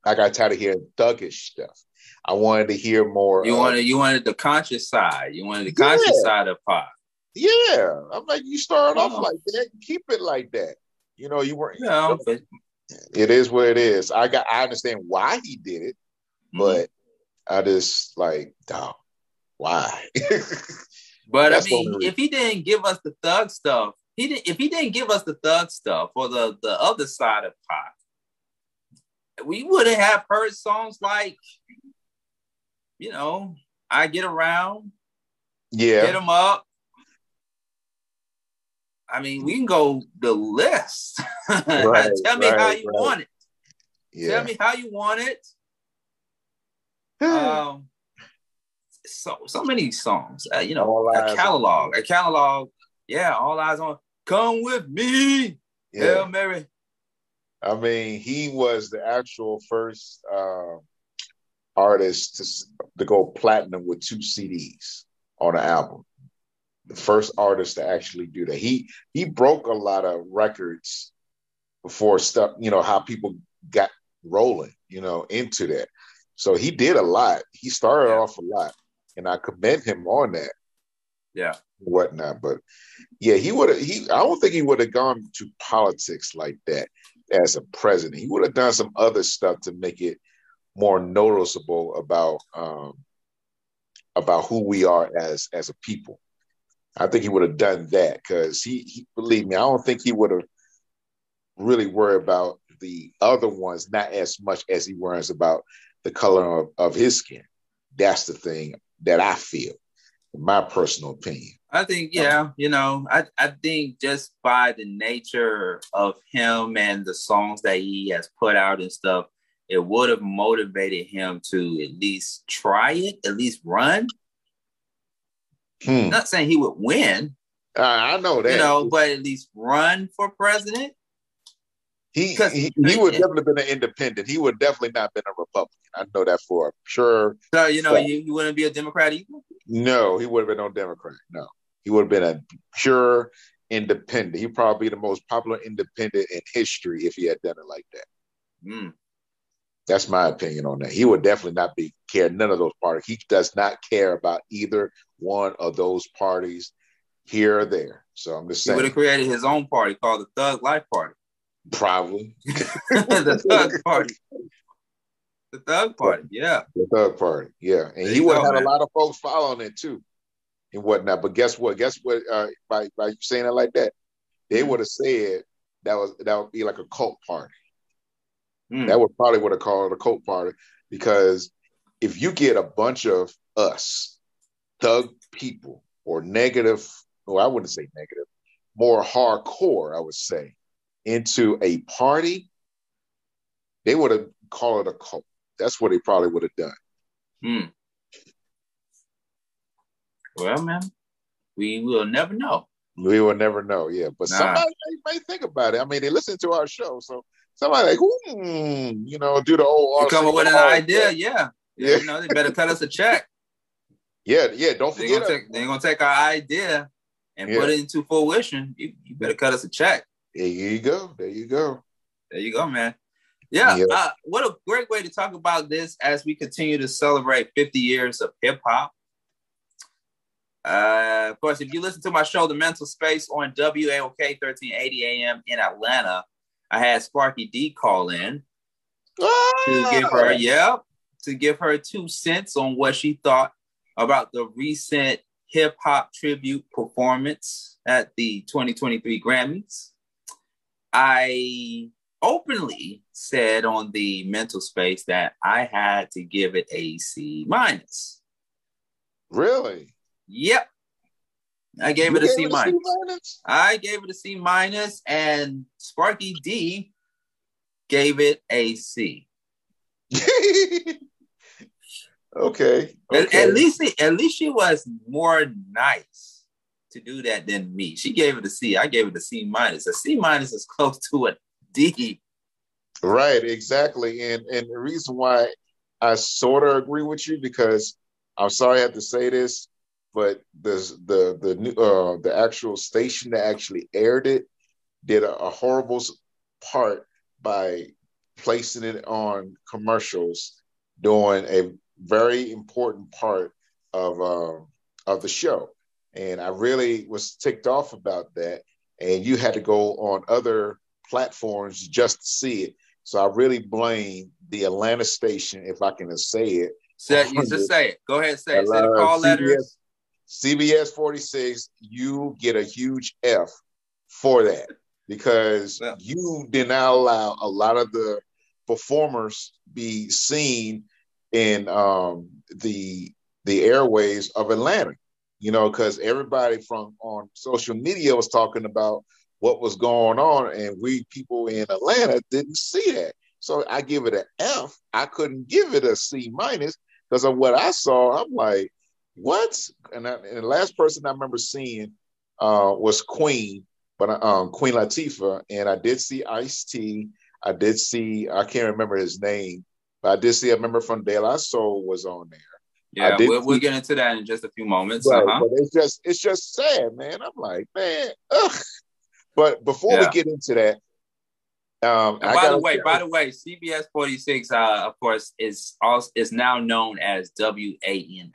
I got tired of hearing thuggish stuff. I wanted to hear more. You wanted you wanted the conscious side. You wanted the conscious side of Pac. Yeah, I'm like you started oh. off like that. Keep it like that. You know, you weren't. No, but it is what it is. I got. I understand why he did it, mm-hmm. but I just like, dog, why? but I mean, if he didn't give us the thug stuff, he didn't. If he didn't give us the thug stuff or the the other side of pop, we wouldn't have heard songs like you know, I get around, yeah, get them up. I mean, we can go the list. Right, Tell me right, how you right. want it. Yeah. Tell me how you want it. um, so so many songs. Uh, you know, all a catalog, a catalog. Yeah, all eyes on. Come with me, yeah. Hail Mary. I mean, he was the actual first uh, artist to, to go platinum with two CDs on an album. The first artist to actually do that. He he broke a lot of records before stuff, you know, how people got rolling, you know, into that. So he did a lot. He started off a lot, and I commend him on that. Yeah, whatnot. But yeah, he would have. He I don't think he would have gone to politics like that as a president. He would have done some other stuff to make it more noticeable about um, about who we are as as a people. I think he would have done that because he, he believe me, I don't think he would have really worried about the other ones not as much as he worries about the color of, of his skin. That's the thing that I feel, in my personal opinion. I think, yeah, you know, I, I think just by the nature of him and the songs that he has put out and stuff, it would have motivated him to at least try it, at least run. Hmm. Not saying he would win. Uh, I know that. You know, but at least run for president. He he, he would definitely been an independent. He would definitely not been a Republican. I know that for sure. So you know, you, you wouldn't be a Democrat either. No, he would have been no Democrat. No, he would have been a pure independent. He'd probably be the most popular independent in history if he had done it like that. Mm. That's my opinion on that. He would definitely not be care none of those parties. He does not care about either one of those parties here or there. So I'm just saying. He would have created his own party called the Thug Life Party. Probably. the Thug Party. The Thug Party, yeah. The Thug Party, yeah. And there he would have a lot of folks following it too and whatnot. But guess what? Guess what? Uh, by by saying it like that, they mm-hmm. would have said that was that would be like a cult party. Mm. That would probably would have called it a cult party because if you get a bunch of us thug people or negative, well, I wouldn't say negative, more hardcore, I would say, into a party, they would have called it a cult. That's what they probably would have done. Hmm. Well, man, we will never know. We will never know, yeah. But nah. somebody may, may, think about it. I mean, they listen to our show, so somebody like, hmm, you know, do the old. You come up with an idea, yeah. yeah. You know, they better cut us a check. Yeah, yeah. Don't they forget. Gonna take, they're gonna take our idea and yeah. put it into fruition. You, you, better cut us a check. There you go. There you go. There you go, man. Yeah. yeah. Uh, what a great way to talk about this as we continue to celebrate 50 years of hip hop. Uh, of course, if you listen to my show, The Mental Space, on WAOK 1380 AM in Atlanta, I had Sparky D call in ah! to give her, yeah, to give her two cents on what she thought about the recent hip hop tribute performance at the 2023 Grammys. I openly said on the mental space that I had to give it a C minus. Really? Yep. I gave you it a C minus. I gave it a C minus, and Sparky D gave it a C. Okay. okay. At, at, least at least she was more nice to do that than me. She gave it a C. I gave it a C minus. A C minus is close to a D. Right, exactly. And and the reason why I sort of agree with you because I'm sorry I have to say this, but the the the uh, the actual station that actually aired it did a, a horrible part by placing it on commercials during a very important part of uh, of the show, and I really was ticked off about that. And you had to go on other platforms just to see it. So I really blame the Atlanta station, if I can say it. Say, you just say it. Go ahead, and say it. Say the call CBS, letters. CBS 46, you get a huge F for that because yeah. you did not allow a lot of the performers be seen in um, the the airways of Atlanta. You know, because everybody from on social media was talking about what was going on, and we people in Atlanta didn't see that. So I give it an F. I couldn't give it a C minus because of what I saw. I'm like, what? And, I, and the last person I remember seeing uh, was Queen, but um, Queen Latifah, and I did see Ice T. I did see I can't remember his name, but I did see a member from De La Soul was on there. Yeah, we'll, we'll, get into that in just a few moments. Right, uh-huh. But it's just it's just sad, man. I'm like, man, ugh. But before yeah. we get into that, um, by the way, by the way, CBS 46, uh, of course, is also is now known as WANF.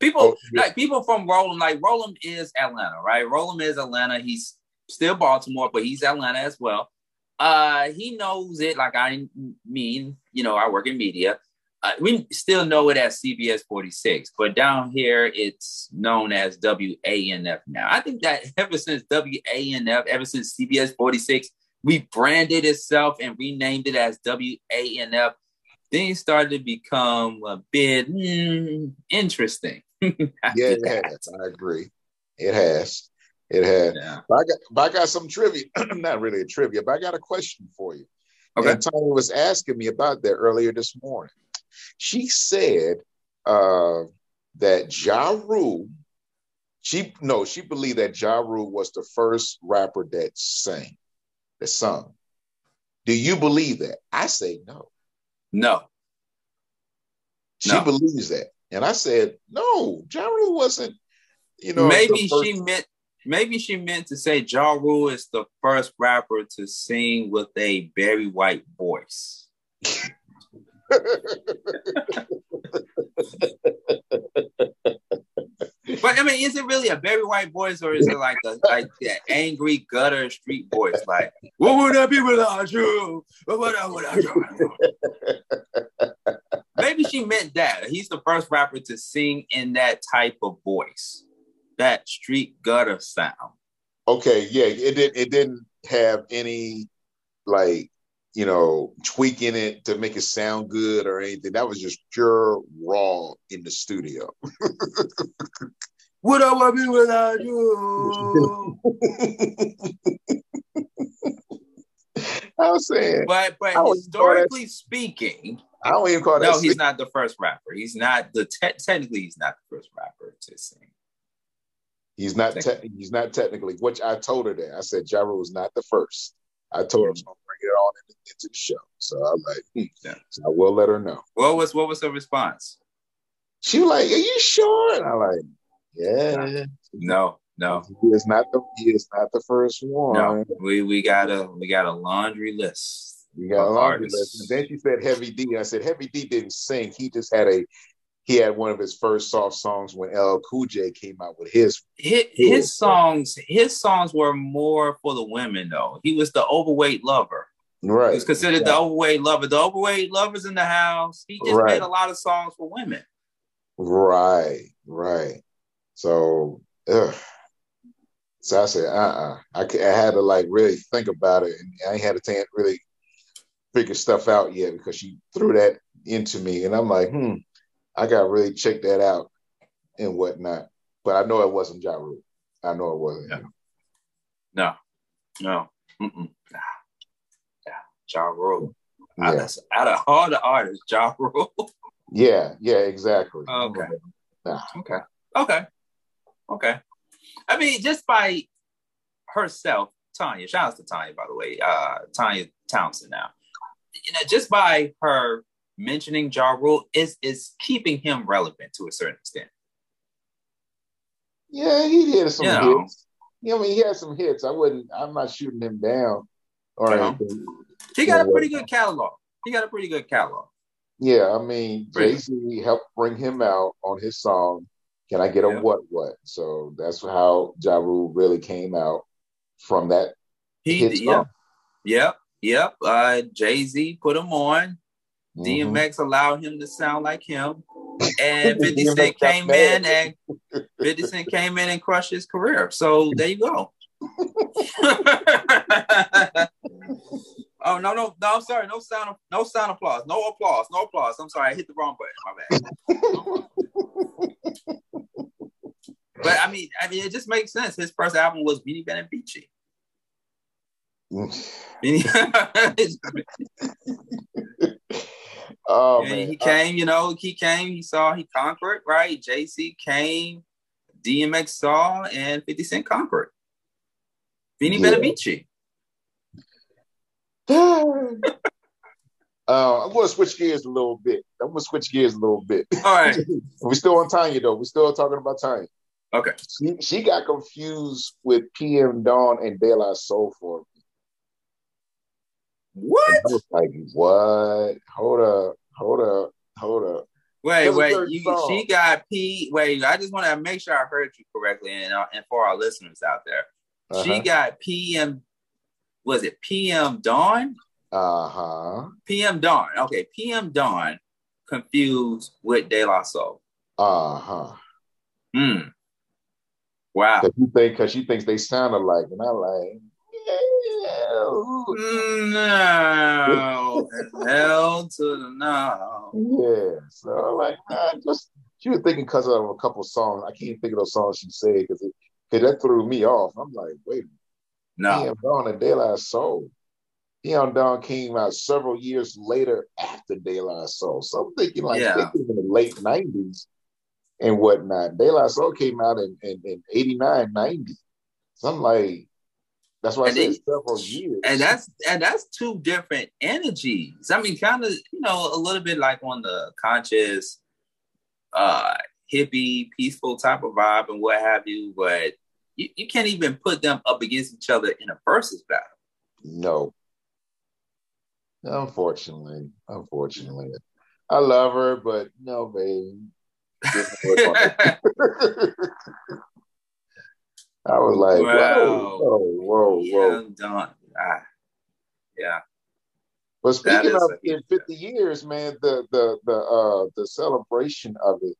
People oh, yeah. like people from Roland, like Roland is Atlanta, right? Roland is Atlanta. He's still Baltimore, but he's Atlanta as well. Uh, he knows it like I mean, you know, I work in media. Uh, we still know it as CBS 46, but down here it's known as WANF now. I think that ever since WANF, ever since CBS 46 rebranded itself and renamed it as WANF, things started to become a bit mm, interesting. yeah, it has. I agree. It has. It has. Yeah. But I got, but I got some trivia. Not really a trivia, but I got a question for you. Okay. And Tony was asking me about that earlier this morning. She said uh, that Ja Rule, she no, she believed that Ja Rule was the first rapper that sang that sung. Do you believe that? I say no. No. She no. believes that. And I said, no, Ja Rule wasn't, you know. Maybe she meant maybe she meant to say Ja Rule is the first rapper to sing with a very white voice. But I mean, is it really a very white voice, or is it like a like that angry gutter street voice? Like, what would I be without you? What would I without you? Maybe she meant that. He's the first rapper to sing in that type of voice, that street gutter sound. Okay, yeah, it did. It didn't have any like you know tweaking it to make it sound good or anything. That was just pure raw in the studio. Would I want me without you? I was saying, but but historically speaking, I don't even call that. No, he's not the first rapper. He's not the te- technically he's not the first rapper to sing. He's not. Te- he's not technically. Which I told her that I said Ja Rule was not the first. I told her mm. I it on into, the show. So I'm like, hmm. yeah. so I will let her know. What was what was her response? She was like, "Are you sure?" And I'm like, yeah. No, no. He is not the he is not the first one. No, we we got a we got a laundry list. We got a laundry artists. list. And then she said Heavy D. I said Heavy D didn't sing. He just had a he had one of his first soft songs when LL Cool J came out with his his, his songs. His songs were more for the women though. He was the overweight lover. Right. He's considered yeah. the overweight lover. The overweight lovers in the house. He just right. made a lot of songs for women. Right, right. So, ugh. so I said, uh, uh-uh. I, I had to like really think about it, and I ain't had a chance really figure stuff out yet because she threw that into me, and I'm like, hmm, I got to really check that out and whatnot. But I know it wasn't Ja Rule. I know it wasn't. No, no, no. Mm-mm. Ja Rule. Yeah. Out, of, out of all the artists, Ja Rule. Yeah, yeah, exactly. Okay. Nah. Okay. Okay. Okay. I mean, just by herself, Tanya, shout out to Tanya, by the way, uh, Tanya Townsend now. You know, just by her mentioning Ja Rule is is keeping him relevant to a certain extent. Yeah, he had some you know, hits. Yeah, I mean, he had some hits. I wouldn't. I'm not shooting him down or anything. He got a pretty good catalog. He got a pretty good catalog. Yeah, I mean, Jay Z helped bring him out on his song. Can I get a what what? So that's how Ja Rule really came out from that. He hit yep, yep, yep. Uh, Jay Z put him on. Mm-hmm. DMX allowed him to sound like him, and Fifty Cent came in and Fifty Cent came in and crushed his career. So there you go. oh no no no! I'm sorry. No sound of, no sound applause. No applause. No applause. I'm sorry. I hit the wrong button. My bad. but I mean, I mean, it just makes sense. His first album was Venni Vetti Vecci. oh man. He uh, came, you know, he came, he saw, he conquered, right? Jay Z came, DMX saw, and 50 Cent conquered. Beanie yeah. Benavici. Uh, I'm gonna switch gears a little bit. I'm gonna switch gears a little bit. All right. We're still on Tanya though. We're still talking about Tanya. Okay. She, she got confused with PM Dawn and De La Soul for what? I was like, what? Hold up, hold up, hold up. Wait, wait. You, she got P. Wait, I just want to make sure I heard you correctly, and uh, and for our listeners out there, uh-huh. she got PM. Was it PM Dawn? Uh huh. PM Dawn. Okay, PM Dawn confused with De La Soul. Uh huh. Hmm. Wow. Cause you think because she thinks they sound alike, and I like. No, hell to the no. Yeah, so I'm like, nah, just she was thinking because of a couple songs. I can't think of those songs she said because it, that threw me off. I'm like, wait, no, PM Dawn and De La Soul. PM Dawn came out several years later after De La Soul. So I'm thinking like yeah. in the late '90s and whatnot. De La Soul came out in, in, in 89, 90. So I'm like, that's why I said several years. And that's and that's two different energies. I mean, kind of, you know, a little bit like on the conscious, uh, hippie, peaceful type of vibe and what have you, but you, you can't even put them up against each other in a versus battle. No. Unfortunately. Unfortunately. I love her, but no, baby. I was like, whoa, whoa, whoa, whoa. Yeah, ah, yeah. But speaking of in 50 years, man, the the the uh the celebration of it,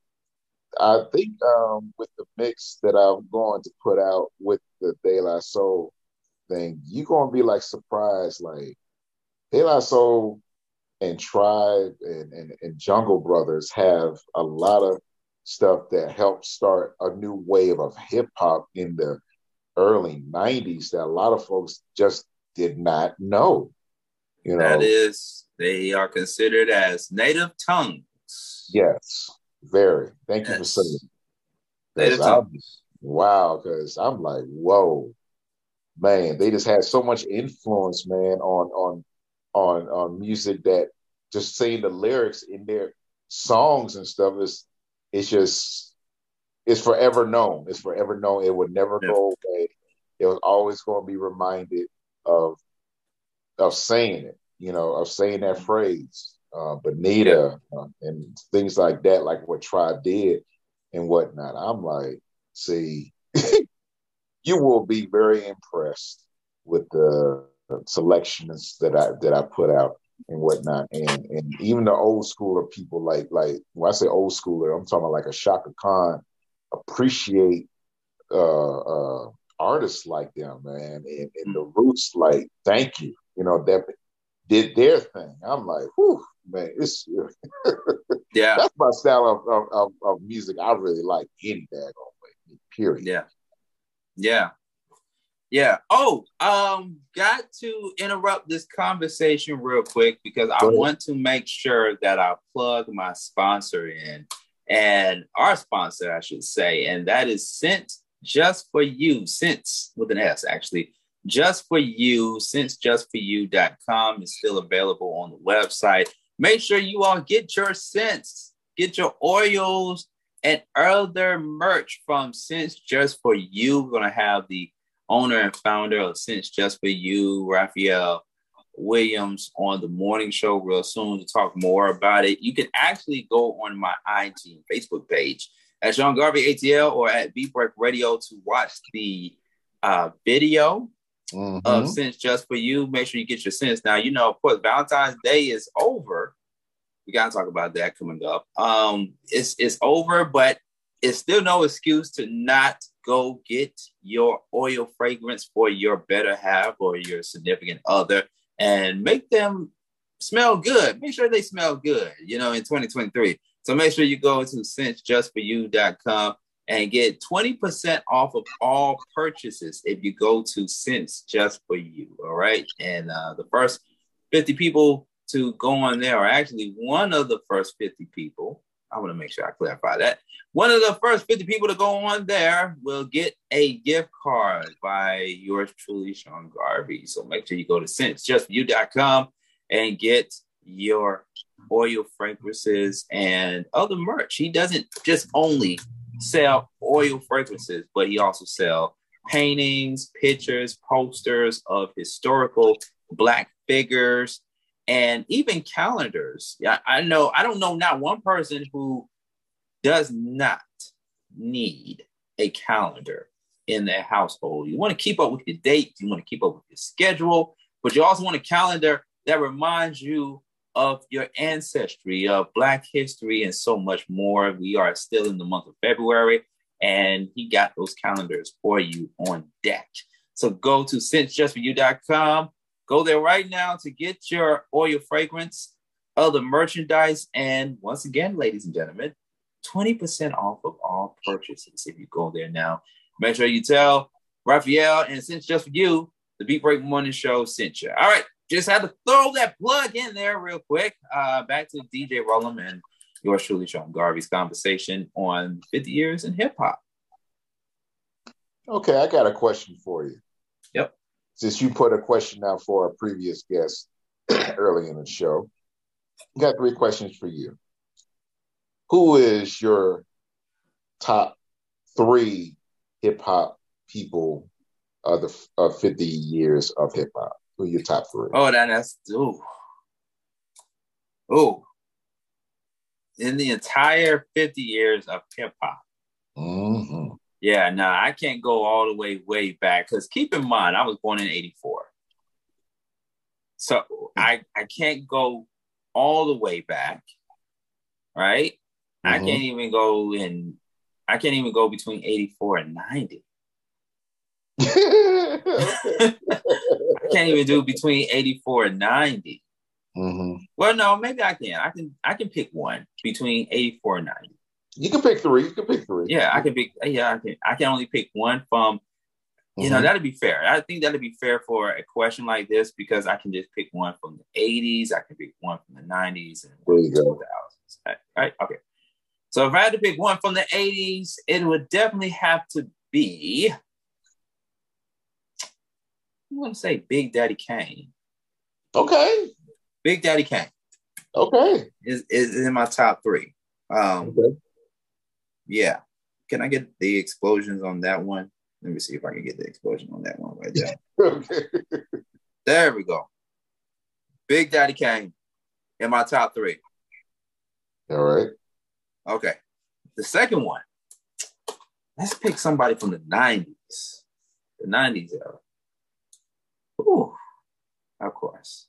I think um with the mix that I'm going to put out with the De La Soul thing, you're gonna be like surprised, like De La Soul and Tribe and, and, and Jungle Brothers have a lot of stuff that helped start a new wave of hip hop in the early 90s that a lot of folks just did not know. You know, that is, they are considered as native tongues. Yes, very. Thank yes. you for saying tongues. Wow, because I'm like, whoa, man, they just had so much influence, man, on on on on music that just saying the lyrics in their songs and stuff is it's just it's forever known. It's forever known. It would never yeah. go away. It was always going to be reminded of of saying it, you know, of saying that mm-hmm. phrase, uh, Bonita, uh, and things like that, like what Tribe did and whatnot. I'm like, see, you will be very impressed with the selections that I that I put out and whatnot. And and even the old schooler people like like when I say old schooler, I'm talking about like a Chaka Khan appreciate uh uh artists like them, man. And, and the roots like thank you. You know, that did their thing. I'm like, whew, man, it's yeah. That's my style of, of, of, music I really like any daggone way. Period. Yeah. Yeah. Yeah. Oh, um, got to interrupt this conversation real quick because I want to make sure that I plug my sponsor in and our sponsor, I should say, and that is Scent Just for You. Sense with an S, actually. Just for You, scentjustforyou.com is still available on the website. Make sure you all get your scents, get your oils, and other merch from Scents Just for You. We're going to have the owner and founder of Scents Just for You, Raphael Williams, on the morning show real soon to talk more about it. You can actually go on my IG Facebook page at Sean Garvey ATL or at Beat Break Radio to watch the uh, video mm-hmm. of Scents Just for You. Make sure you get your scents. Now, you know, of course, Valentine's Day is over. We gotta talk about that coming up. Um, it's it's over, but it's still no excuse to not go get your oil fragrance for your better half or your significant other and make them smell good. Make sure they smell good, you know, in 2023. So make sure you go to scentjustforyou.com and get 20% off of all purchases if you go to Scents Just For You. All right. And uh, the first 50 people to go on there are actually one of the first 50 people I want to make sure I clarify that. One of the first 50 people to go on there will get a gift card by yours truly, Sean Garvey. So make sure you go to scentjustforyou.com and get your oil fragrances and other merch. He doesn't just only sell oil fragrances, but he also sell paintings, pictures, posters of historical black figures, and even calendars. Yeah, I know. I don't know not one person who does not need a calendar in their household. You want to keep up with your dates. You want to keep up with your schedule, but you also want a calendar that reminds you of your ancestry, of Black history, and so much more. We are still in the month of February, and he got those calendars for you on deck. So go to scentjustforyou.com Go there right now to get your oil fragrance, other merchandise, and once again, ladies and gentlemen, 20% off of all purchases if you go there now. Make sure you tell Raphael, and Scents Just for You, the Beat Break Morning Show sent you. All right, just had to throw that plug in there real quick. Uh, back to DJ Roland and yours truly, Sean Garvey's conversation on 50 years in hip hop. Okay, I got a question for you. Yep since you put a question out for our previous guest early in the show, I got three questions for you. Who is your top three hip hop people of the of 50 years of hip hop? Who are your top three? Oh, that, that's ooh. Oh. In the entire 50 years of hip hop. Mm-hmm. Yeah, no, nah, I can't go all the way way back because keep in mind I was born in '84, so I I can't go all the way back, right? Mm-hmm. I can't even go in. I can't even go between '84 and '90. I can't even do between 84 and 90. Mm-hmm. Well, no, maybe I can. I can. I can pick one between 84 and 90. You can pick three. You can pick three. Yeah, I can pick. Yeah, I can. I can only pick one from. You mm-hmm. know, that'd be fair. I think that'd be fair for a question like this because I can just pick one from the '80s. I can pick one from the '90s and there you go. 2000s. Right? Okay. So if I had to pick one from the '80s, it would definitely have to be. I'm gonna say Big Daddy Kane. Okay. Big Daddy Kane. Okay. Is is in my top three. Um, okay yeah. Can I get the explosions on that one? Let me see if I can get the explosion on that one right there. okay. There we go. Big Daddy Kane in my top three. All right. Okay. The second one, let's pick somebody from the 90s. The 90s era. Ooh, of course.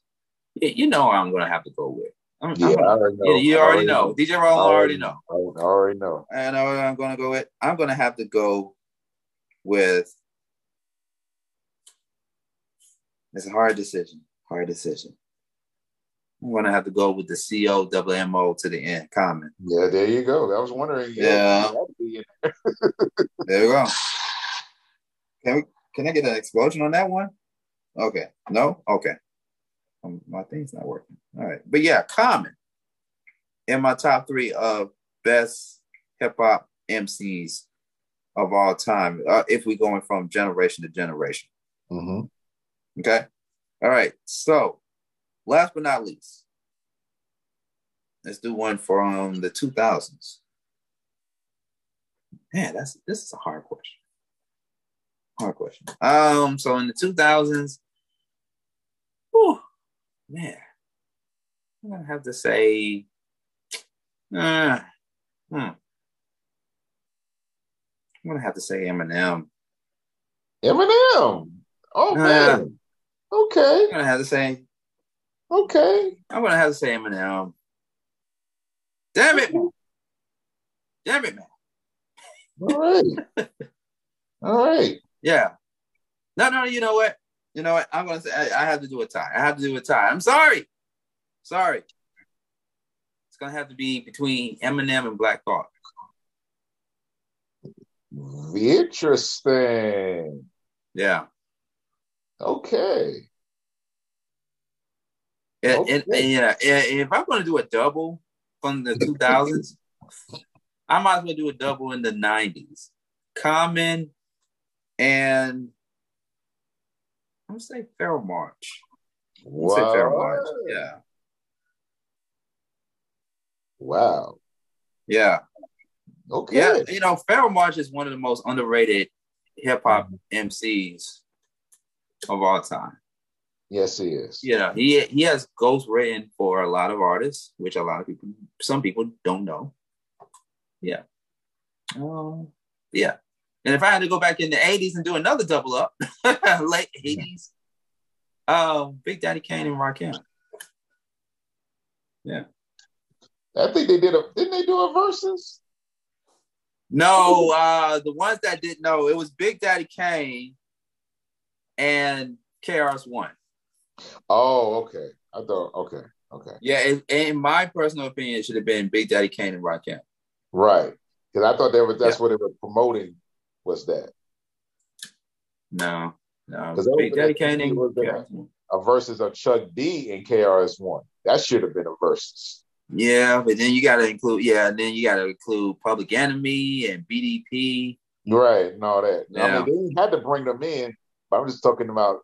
Yeah, you know I'm going to have to go with. I'm, yeah, I'm, I already know. Yeah, you already, already know. know. DJ Roland already, already know. I already know. I know what I'm gonna go with. I'm gonna have to go with. It's a hard decision. Hard decision. I'm gonna have to go with the C O double M O to the end. Common. Yeah, there you go. I was wondering. Yeah. there we go. Can we Can I get an explosion on that one? Okay. No? Okay. Um, my thing's not working. All right. But yeah, Common in my top three of best hip hop MCs of all time, uh, if we're going from generation to generation. Mm-hmm. Okay. All right. So, last but not least, let's do one from the 2000s. Man, that's this is a hard question. Hard question. Um, so in the 2000s, whew, man, I'm gonna have to say, uh, hmm. I'm gonna have to say Eminem. Eminem. Oh man. okay. I'm gonna have to say. Okay. I'm gonna have to say Eminem. Damn it! Damn it, man. All right. All right. Yeah. No, no, you know what? You know what? I'm gonna say I, I, have to do a tie. I have to do a tie. I'm sorry. Sorry. It's gonna have to be between Eminem and Black Thought. Interesting. Yeah. Okay. And, okay. and, and yeah, if I'm gonna do a double from the 2000s, I might as well do a double in the 90s. Common and I'm say Monch. Wow. Say Monch. Yeah. Wow. Yeah. Okay. Yeah, you know, Monch is one of the most underrated hip hop. MCs of all time. Yes, he is. You know, he he has ghost written for a lot of artists, which a lot of people, some people don't know. Yeah. Um, yeah. And if I had to go back in the 80s and do another double up, late 80s, um, Big Daddy Kane and Rakim. Yeah. I think they did a didn't they do a versus? No, uh the ones that didn't know, it was Big Daddy Kane and KRS One. Oh, okay. I thought okay, okay. Yeah, it, in my personal opinion, it should have been Big Daddy Kane and Rakim. Right. Because I thought they were that's yeah. what they were promoting was that. No, no. Big Daddy Kane was a, a versus of Chuck D and KRS One. That should have been a versus. Yeah, but then you got to include yeah, and then you got to include Public Enemy and BDP. Right, and all that. Yeah. I mean, they had to bring them in, but I'm just talking about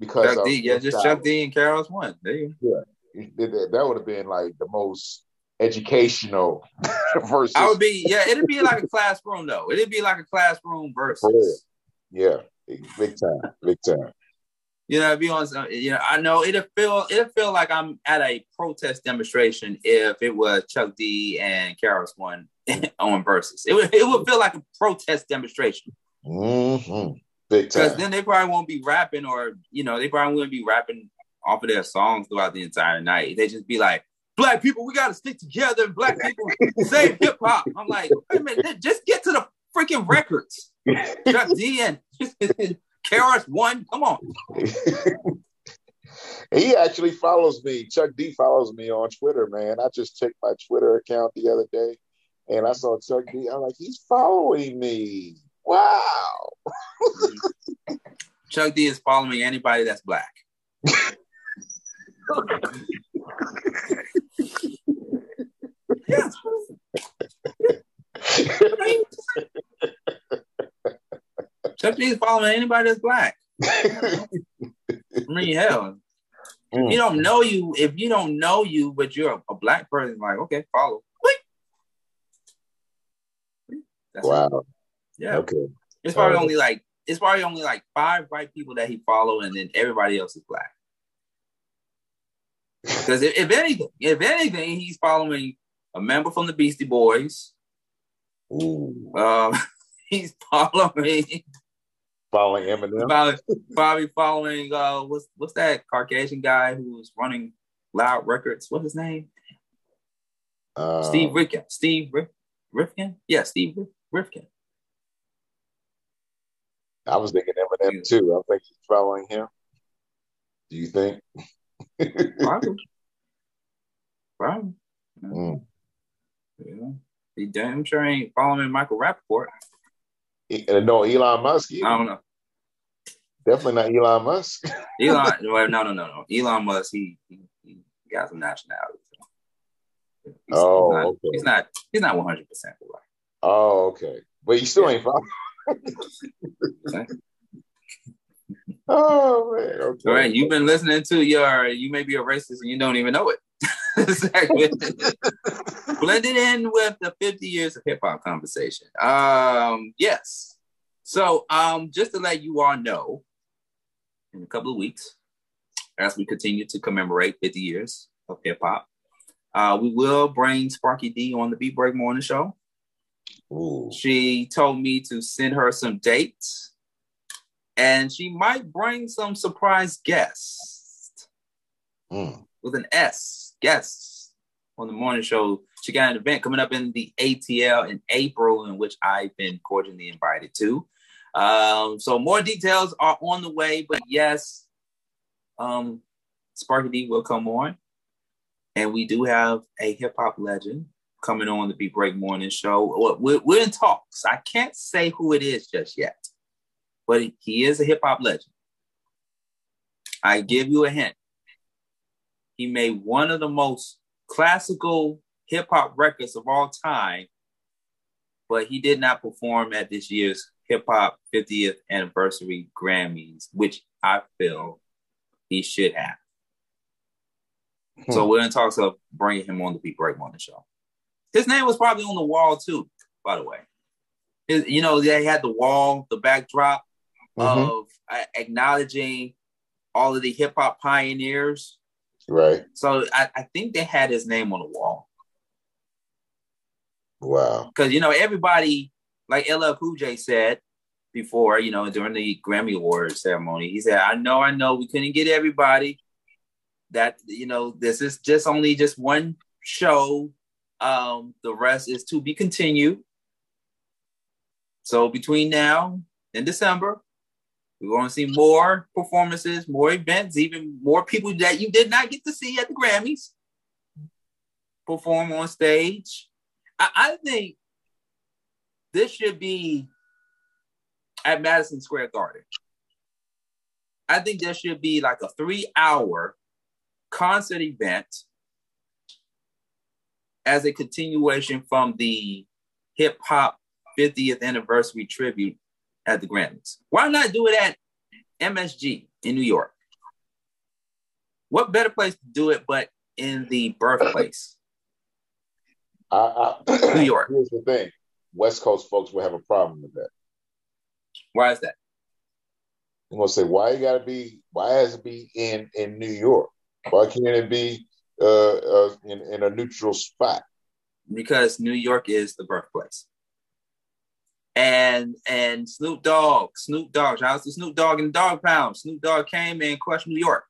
because Chuck D, yeah, just Chuck D and KRS One. There you. Yeah, that would have been like the most educational versus. I would be yeah, it'd be like a classroom though. It'd be like a classroom versus. Yeah, big time, big time. You know, be on. You know, I know it'll feel it'll feel like I'm at a protest demonstration if it was Chuck D and KRS One on versus. It would it would feel like a protest demonstration. Mm-hmm. Big time. Because then they probably won't be rapping, or you know, they probably wouldn't be rapping off of their songs throughout the entire night. They just be like, "Black people, we got to stick together. And black people save hip hop." I'm like, wait a minute, just get to the freaking records. Chuck D and KRS One, come on. he actually follows me. Chuck D follows me on Twitter, man. I just checked my Twitter account the other day and I saw Chuck D. I'm like, he's following me. Wow. Chuck D is following anybody that's black. Yeah. Chuck D is following anybody that's black. I mean, hell, mm. you don't know you. If you don't know you, but you're a, a black person, like okay, follow. That's wow. It. Yeah. Okay. It's probably only like it's probably only like five white people that he follow, and then everybody else is black. Because if, if, anything, if anything, he's following a member from the Beastie Boys. Ooh. Um, he's following following Eminem. Probably, probably following uh, what's what's that Caucasian guy who's running Loud Records? What's his name? Um, Steve Rifkind. Steve Rifkind? Yeah, Steve Rifkind. I was thinking Eminem too. I think he's following him. Do you think? Probably. Probably. Mm. Yeah. He damn sure ain't following Michael Rapaport. Uh, no, Elon Musk. Either. I don't know. Definitely not Elon Musk. Elon, well, no, no, no, no. Elon Musk, he, he, he got some nationality. He's, oh, he's not, okay. He's not. He's not one hundred percent black. Oh, okay. But you still ain't following. Oh man. Okay. All right, you've been listening to your. You may be a racist and you don't even know it. Blended in with the fifty years of hip hop conversation. Um, yes. So, um, just to let you all know, in a couple of weeks, as we continue to commemorate 50 years of hip hop, uh, we will bring Sparky D on the Beat Break Morning Show. Ooh. She told me to send her some dates, and she might bring some surprise guests Mm. with an S, guests on the morning show. She got an event coming up in the ATL in April, in which I've been cordially invited to. Um, so more details are on the way, but yes, um, Sparky D will come on, and we do have a hip hop legend coming on the Beat Break Morning Show. We're, we're in talks. I can't say who it is just yet, but he is a hip hop legend. I give you a hint. He made one of the most classical hip hop records of all time, but he did not perform at this year's hip hop 50th anniversary Grammys, which I feel he should have. Hmm. So we're in talks of bringing him on the Beat Break Morning Show. His name was probably on the wall too, by the way. His, you know, they had the wall, the backdrop Mhm. of uh, acknowledging all of the hip hop pioneers. Right. So I, I think they had his name on the wall Wow. because you know everybody, like LL Cool J said before, you know, during the Grammy Awards ceremony, he said, "I know, I know, we couldn't get everybody. That you know, this is just only just one show. Um, the rest is to be continued. So between now and December, we're going to see more performances, more events, even more people that you did not get to see at the Grammys perform on stage. I, I think this should be at Madison Square Garden. I think there should be like a three hour concert event as a continuation from the hip hop 50th anniversary tribute at the Grammys. Why not do it at MSG in New York? What better place to do it but in the birthplace? I, I, New York. Here's the thing: West Coast folks will have a problem with that. Why is that? I'm gonna say, "Why you gotta be? Why has it be in in New York? Why can't it be uh, uh in in a neutral spot?" Because New York is the birthplace. And and Snoop Dogg, Snoop Dogg, shout out to Snoop Dogg and the Dog Pound. Snoop Dogg came and crushed New York.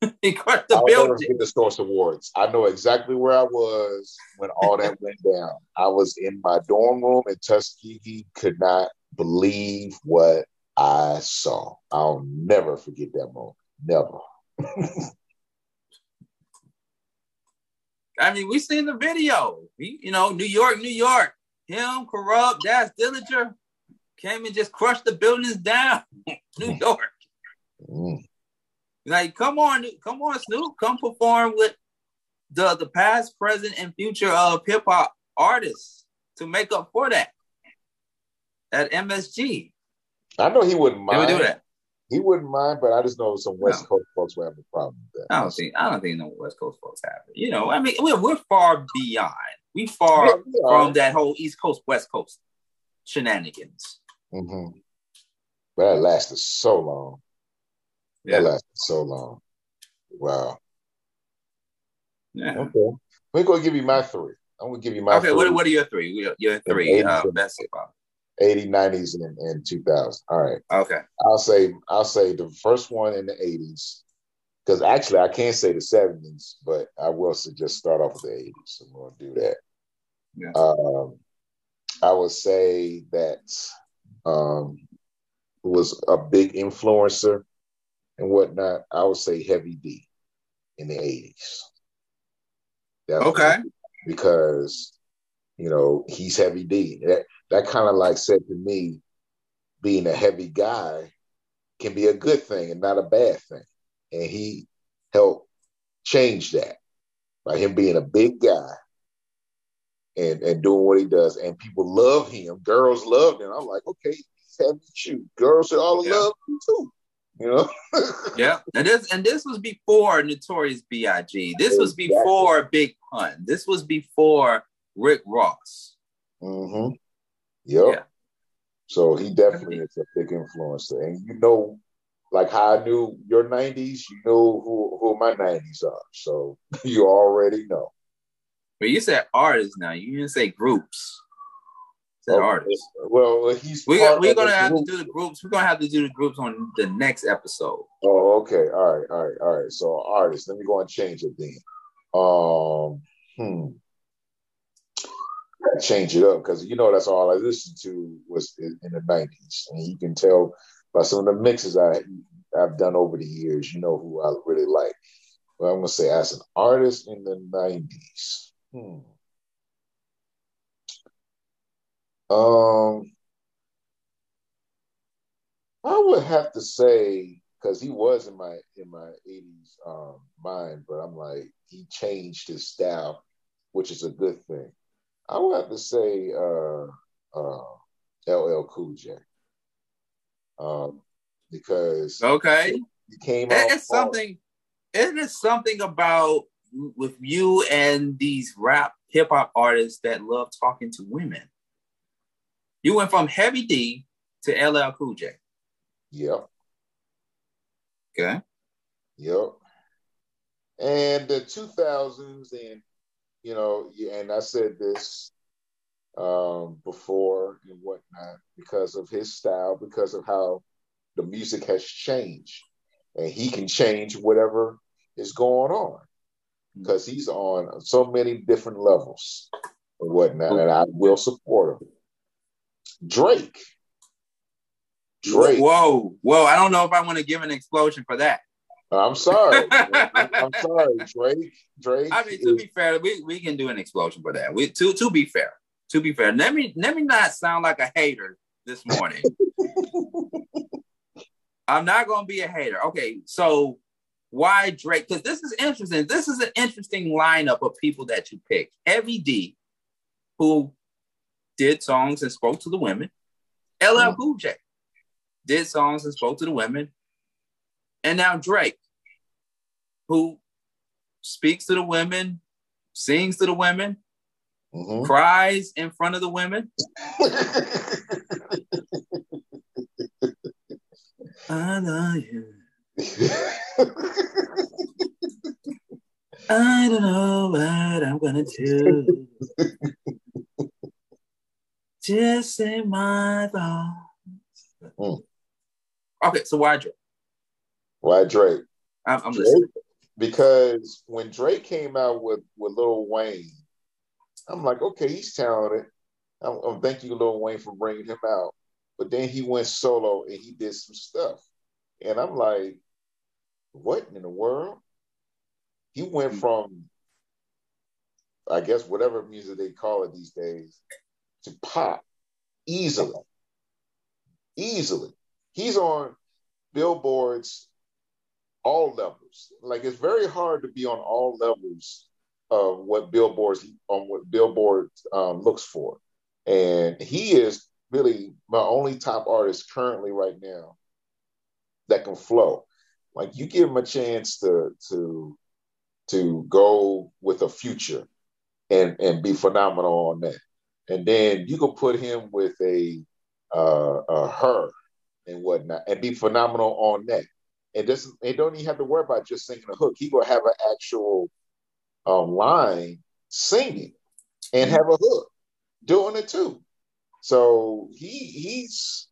he crushed the I'll never building. forget the Source Awards. I know exactly where I was when all that went down. I was in my dorm room in Tuskegee. Could not believe what I saw. I'll never forget that moment. Never. I mean, we seen the video. We, you know, New York, New York. Him, Kurupt, Daz Dillinger. Came and just crushed the buildings down. New York. Mm. Like, come on, come on, Snoop, come perform with the the past, present, and future of hip hop artists to make up for that at MSG. I know he wouldn't They would mind. do that. He wouldn't mind, but I just know some West No. Coast folks will have a problem with that. I don't think I don't think no West Coast folks have it. You know, I mean, we're we're far beyond. We far Yeah, we from that whole East Coast West Coast shenanigans. hmm But that lasted so long. Yeah, That lasted so long. Wow. yeah. Okay. We're gonna give you my three. I'm gonna give you my Okay, three. what what are your three? Your- Your three eighties uh, and- best hip hop. 80, 90s, and, and 2000. All right. Okay, I'll say I'll say the first one in the 80s. Because actually I can't say the 70s, but I will just start off with the 80s. So I'm gonna do that. Yeah. Um I would say that um was a big influencer and whatnot. I would say Heavy D in the 80s. Definitely. okay, because you know he's heavy D. That that kind of like said to me, being a heavy guy, can be a good thing and not a bad thing. And he helped change that by him being a big guy and, and doing what he does. And people love him. Girls love him. I'm like, okay, he's having to shoot. Girls should all yeah. love him too. You know? yeah. And this and this was before Notorious B.I.G. This was before Big Pun. This was before Rick Ross. Mm-hmm. Yep. Yeah. So he definitely is a big influencer. And you know, like how I knew your 90s, you know who, who my 90s are. So you already know. But you said artists now. You didn't say groups. You said okay. artists. Well, he's we we're gonna have group. to do the groups. We're gonna have to do the groups on the next episode. Oh, okay. All right, all right, all right. So artists. Let me go and change it then. Um, hmm change it up because you know that's all I listened to was in, in the nineties, and you can tell by some of the mixes I I've done over the years. You know who I really like. But I'm gonna say as an artist in the nineties. Hmm. Um, I would have to say because he was in my in my eighties um, mind, but I'm like he changed his style, which is a good thing. I would have to say uh, uh, LL Cool J. Um, because okay, he came out. It's something. It is something about with you and these rap hip hop artists that love talking to women. You went from Heavy D to LL Cool J. Yep. Okay. Yep. And the 2000s and you know, and I said this um, before and whatnot because of his style, because of how the music has changed, and he can change whatever is going on because he's on so many different levels and whatnot, and I will support him. Drake. Drake. Whoa, whoa! I don't know if I want to give an explosion for that. I'm sorry. I'm sorry, Drake. Drake. I mean, to is... be fair, we, we can do an explosion for that. We to to be fair, to be fair. Let me let me not sound like a hater this morning. I'm not gonna be a hater. Okay, so why Drake? Because this is interesting. This is an interesting lineup of people that you picked. Heavy D, who did songs and spoke to the women. LL mm-hmm. Cool J did songs and spoke to the women. And now Drake, who speaks to the women, sings to the women, mm-hmm. cries in front of the women. I love you. I don't know what I'm gonna do. Just say my thoughts. Mm. Okay, so why Drake? Why Drake? I'm, I'm Drake, listening. Because when Drake came out with with Lil Wayne, I'm like, okay, he's talented. I'm, I'm thank you, Lil Wayne, for bringing him out. But then he went solo and he did some stuff, and I'm like, what in the world? He went mm-hmm. from, I guess, whatever music they call it these days, to pop easily, easily. He's on billboards all levels. Like it's very hard to be on all levels of what billboards on what billboard um, looks for, and he is really my only top artist currently right now that can flow. Like you give him a chance to to to go with a future and and be phenomenal on that, and then you can put him with a uh, a her and whatnot and be phenomenal on that and this they don't even have to worry about just singing a hook. He will have an actual um, line singing and have a hook doing it too. So he he's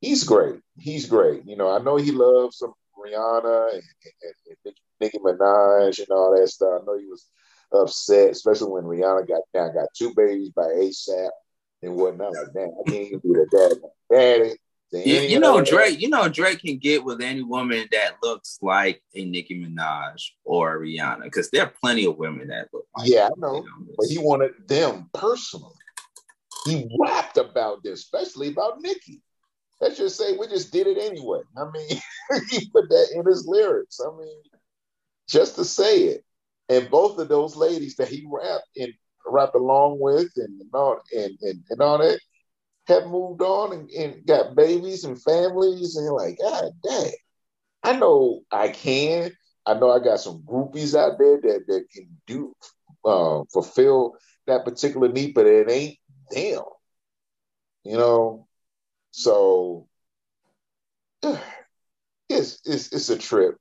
he's great. He's great. You know, I know he loves some Rihanna and, and, and Nicki Minaj and all that stuff. I know he was upset, especially when Rihanna got now got two babies by ASAP and whatnot. Like, damn, I can't even be the dad, daddy. You, you know Drake. You know Drake can get with any woman that looks like a Nicki Minaj or Rihanna, because there are plenty of women that look. like Yeah, I know, but he wanted them personally. He rapped about this, especially about Nicki. let's just say we just did it anyway. I mean, he put that in his lyrics. I mean, just to say it. And both of those ladies that he rapped and rapped along with and, and all and, and, and all that have moved on and, and got babies and families, and you're like, God dang. I know I can. I know I got some groupies out there that, that can do uh, fulfill that particular need, but it ain't them. You know, so it's it's it's a trip,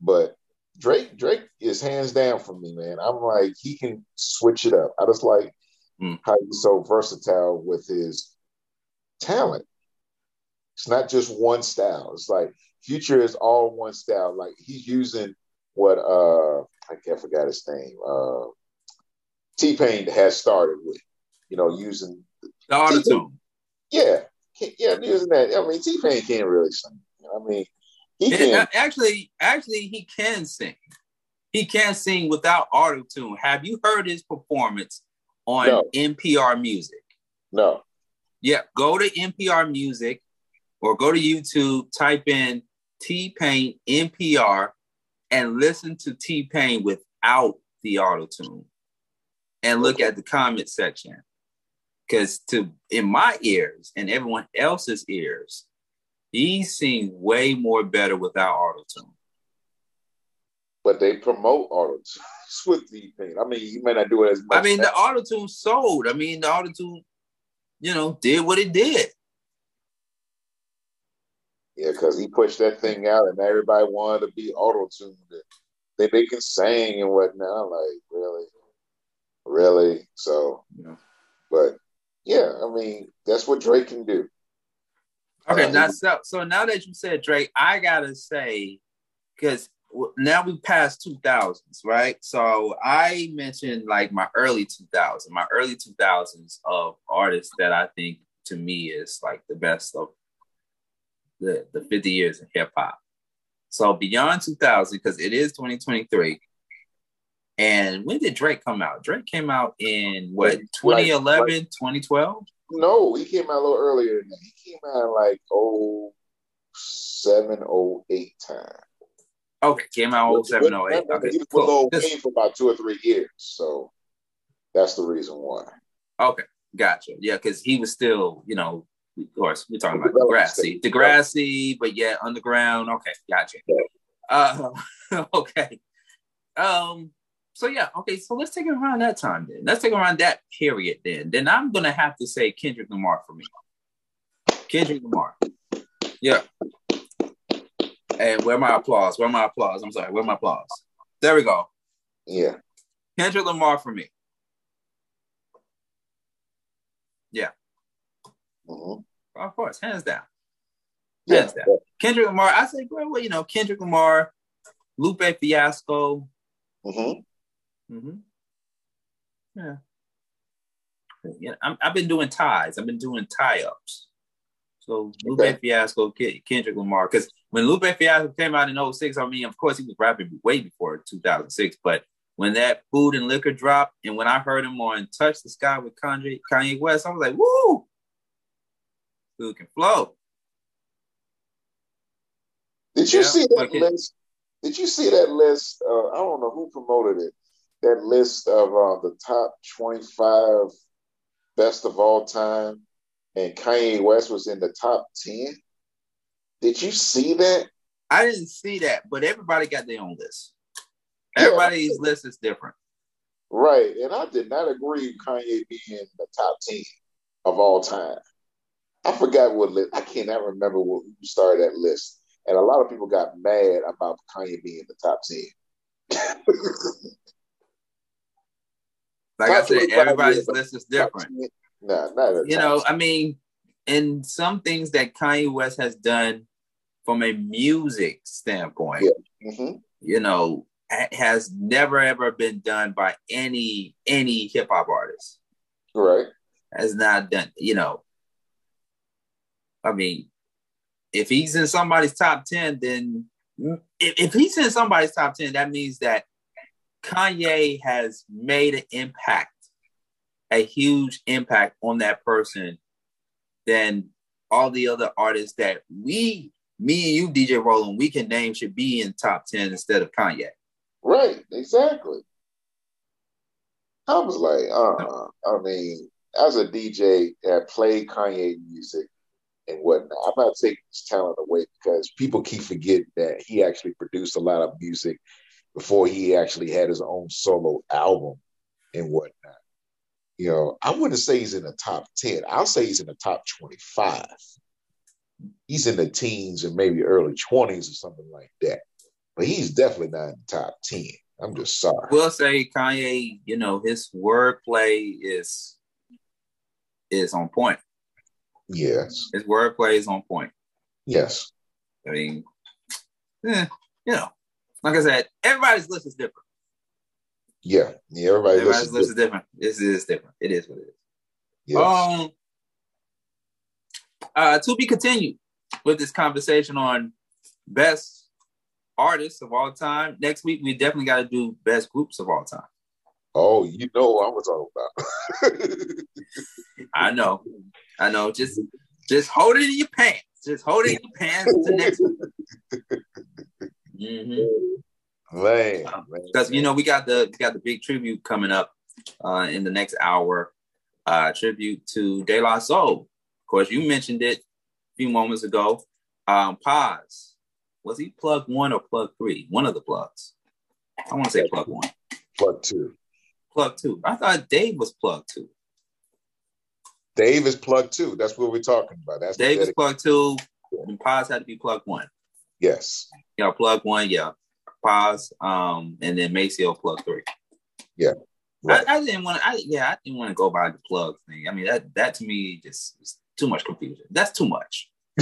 but Drake Drake is hands down for me, man. I'm like he can switch it up. I just like mm. how he's so versatile with his talent. It's not just one style. It's like Future is all one style. Like he's using what uh I can't forget his name. Uh T Pain has started with, you know, using the auto tune. Yeah, yeah, using that. I mean, T Pain can't really sing. I mean, he can actually. Actually, he can sing. He can sing without auto tune. Have you heard his performance on no. NPR Music? No. Yeah, go to NPR Music or go to YouTube, type in T Pain NPR, and listen to T Pain without the auto tune, and look at the comment section. Because to in my ears and everyone else's ears, he sings way more better without auto tune. But they promote auto tune with T Pain. I mean, you may not do it as much. I mean, the auto tune sold. I mean, the auto tune you know, did what it did. Yeah, because he pushed that thing out and everybody wanted to be auto tuned. They they can sing and whatnot. Like, really? Really? So, yeah. but yeah, I mean, that's what Drake can do. Okay, uh, now so, so now that you said Drake, I gotta say, because now we passed 2000s, right? So I mentioned like my early 2000s, my early 2000s of artists that I think to me is like the best of the, the 50 years of hip hop. So beyond 2000, because it is 2023. And when did Drake come out? Drake came out in what, 2011, like, like, 2012? No, he came out a little earlier than that. He came out like oh seven, oh eight time. Okay, came out 07, 08. Okay, he was cool. for about two or three years, so that's the reason why. Okay, gotcha. Yeah, because he was still, you know, of course, we're talking about Degrassi, Degrassi, but yeah, underground. Okay, gotcha. Uh, okay. Um. So yeah, okay. So let's take it around that time then. Let's take it around that period then. Then I'm gonna have to say Kendrick Lamar for me. Kendrick Lamar. Yeah. And where my applause? Where my applause? I'm sorry. Where my applause? There we go. Yeah. Kendrick Lamar for me. Yeah. Mm-hmm. Of course, hands down. Hands yeah. down. Kendrick Lamar. I say, well, you know, Kendrick Lamar, Lupe Fiasco. Mm-hmm. Mm-hmm. Yeah. Yeah, i have been doing ties. I've been doing tie ups. So Lupe okay. Fiasco, Kendrick Lamar, because when Lupe Fiasco came out in 06, I mean, of course, he was rapping way before 2006, but when that food and liquor dropped, and when I heard him on Touch the Sky with Kanye, Kanye West, I was like, woo! Who can flow. Did you yeah, see that list? Did you see that list? Uh, I don't know who promoted it. That list of uh, the top 25 best of all time, and Kanye West was in the top 10. Did you see that? I didn't see that, but everybody got their own list. Everybody's yeah. list is different. Right. And I did not agree with Kanye being in the top 10 of all time. I forgot what list. I cannot remember what who started that list. And a lot of people got mad about Kanye being in the top 10. like top I said, everybody's list is different. Nah, not you know, I mean, in some things that Kanye West has done from a music standpoint, yeah. mm-hmm. you know, has never ever been done by any any hip hop artist. Right. Has not done, you know. I mean, if he's in somebody's top 10, then if, if he's in somebody's top 10, that means that Kanye has made an impact, a huge impact on that person, then all the other artists that we, me and you, DJ Roland, we can name should be in top 10 instead of Kanye. Right, exactly. I was like, uh, I mean, as a DJ that played Kanye music and whatnot, I'm not taking his talent away because people keep forgetting that he actually produced a lot of music before he actually had his own solo album and whatnot. You know, I wouldn't say he's in the top 10. I'll say he's in the top 25. He's in the teens and maybe early 20s or something like that. But he's definitely not in the top 10. I'm just sorry. We'll say Kanye, you know, his wordplay is is on point. Yes. His wordplay is on point. Yes. I mean, eh, you know, like I said, everybody's list is different. Yeah, yeah everybody's, everybody's list, is different. This is different. It is what it is. Yes. Um, uh, to be continued with this conversation on best artists of all time. Next week, we definitely got to do best groups of all time. Oh, you know what I'm talking about. I know, I know. Just, just hold it in your pants. Just hold it in your pants to next week. Mm-hmm. Man, because you know we got the we got the big tribute coming up uh, in the next hour. Uh, tribute to De La Soul. Of course, you mentioned it a few moments ago. Um, Pos was he plug one or plug three? One of the plugs. I want to say plug one. Plug two. Plug two. I thought Dave was plug two. Dave is plug two. That's what we're talking about. That's Dave is plug two. And Pos had to be plug one. Yes. Yeah, plug one. Yeah. Pos. Um, and then Maceo plug three. Yeah. Right. I, I, didn't want to. I, yeah, I didn't want to go by the plug thing. I mean, that that to me just too much confusion. That's too much.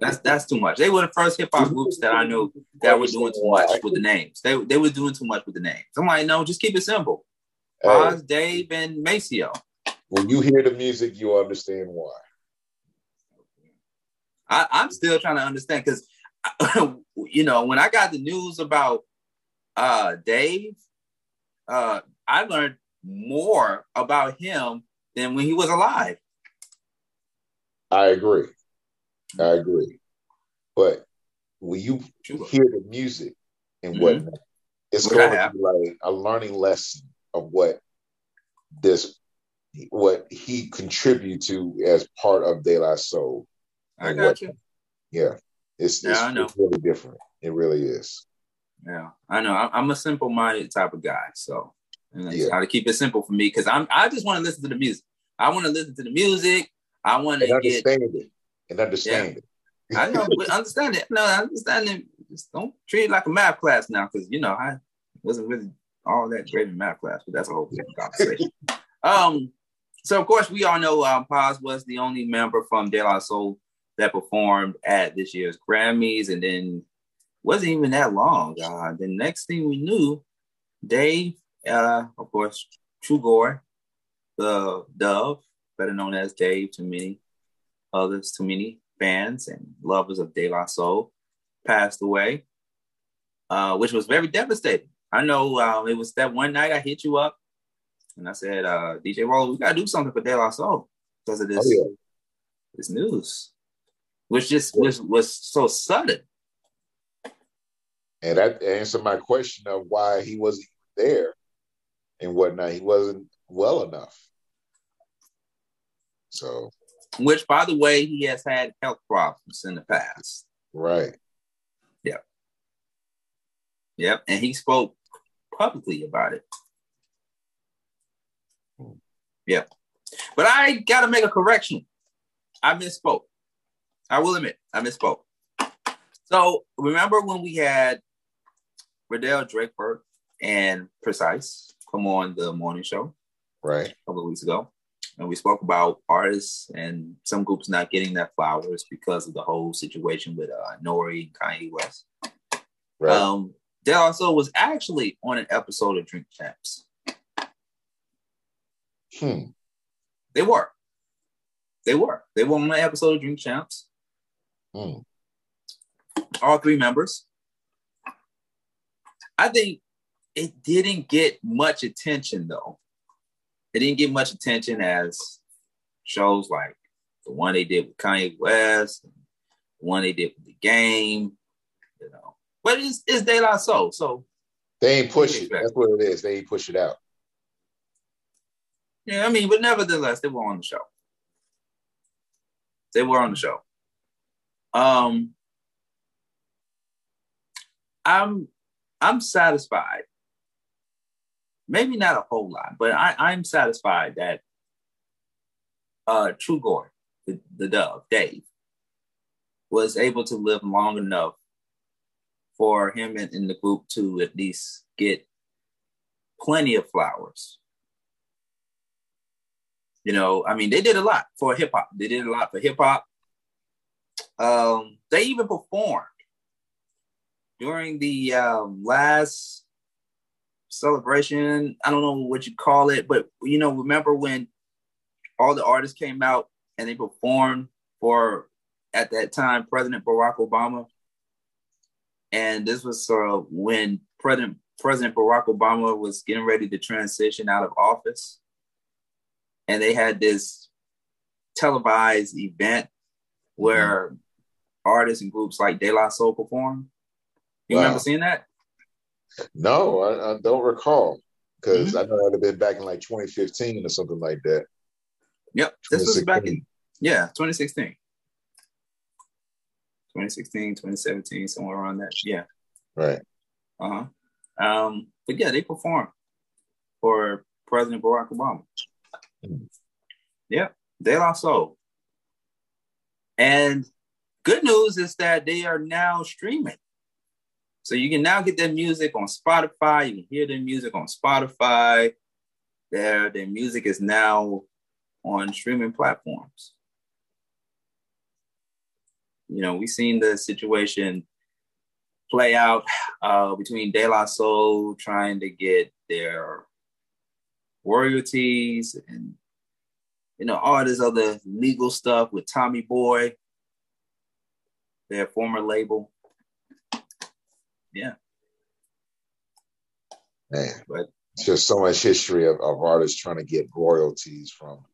that's that's too much. They were the first hip hop groups that I knew that were doing too much with the names. They they were doing too much with the names. I'm like, no, just keep it simple. Pos, Dave, and Maceo. When you hear the music, you understand why. I, I'm still trying to understand because, you know, when I got the news about uh, Dave, uh, I learned more about him than when he was alive. I agree. I agree. But when you hear the music and mm-hmm. whatnot, it's going to be like a learning lesson of what this what he contribute to as part of De La Soul. I got what, you. Yeah, it's, yeah, it's, I know. it's really different. It really is. Yeah, I know. I'm a simple-minded type of guy, so and yeah. how to keep it simple for me because I'm I just want to listen to the music. I want to listen to the music. I want to understand get, it and understand yeah. it. I know, but understand it. No, I understand it. Just don't treat it like a math class now, because you know I wasn't really all that great in math class, but that's a whole different conversation. um, so of course we all know um, Pos was the only member from De La Soul that performed at this year's Grammys, and then wasn't even that long. Uh, the next thing we knew, Dave, uh, of course, Trugoy, the Dove, better known as Dave to many others, to many fans and lovers of De La Soul, passed away, uh, which was very devastating. I know uh, it was that one night I hit you up and I said, uh, DJ Roll, we gotta do something for De La Soul because of this, oh, yeah. this news, which just was was so sudden. And that answered my question of why he wasn't there and whatnot. He wasn't well enough. So, which, by the way, he has had health problems in the past. Right. Yep. Yep. And he spoke publicly about it. Hmm. Yeah. But I got to make a correction. I misspoke. I will admit, I misspoke. So remember when we had Riddell Drakeford and Precise come on the morning show? Right. A couple of weeks ago. And we spoke about artists and some groups not getting their flowers because of the whole situation with uh, Nori and Kanye West. Right. Um, they also was actually on an episode of Drink Champs. Hmm. They were. They were. They were on an episode of Drink Champs. Hmm. All three members. I think it didn't get much attention though. It didn't get much attention as shows like the one they did with Kanye West, the one they did with the game, you know. But it's it's De La Soul, so they ain't push it. That's what it is. They ain't push it out. Yeah, I mean, but nevertheless, they were on the show. They were on the show. Um, I'm I'm satisfied. Maybe not a whole lot, but I, I'm satisfied that uh Trugoy, the, the dove, Dave, was able to live long enough for him and, in the group to at least get plenty of flowers. You know, I mean, they did a lot for hip hop. They did a lot for hip hop. Um, they even performed during the um, last celebration. I don't know what you call it, but you know, remember when all the artists came out and they performed for at that time President Barack Obama, and this was sort of when President President Barack Obama was getting ready to transition out of office, and they had this televised event where mm-hmm. artists and groups like De La Soul performed. You wow. remember seeing that? No, I, I don't recall because mm-hmm. I know it had been back in like 2015 or something like that. Yep, this was back in yeah 2016, 2016, 2017, somewhere around that. Yeah. Right. Uh huh. Um, but yeah, they performed for President Barack Obama. Mm-hmm. Yeah, De La Soul. And good news is that they are now streaming. So you can now get their music on Spotify. You can hear their music on Spotify. Their their music is now on streaming platforms. You know, we've seen the situation play out uh, between De La Soul trying to get their royalties and you know all this other legal stuff with Tommy Boy, their former label yeah. Man, but it's just so much history of, of artists trying to get royalties from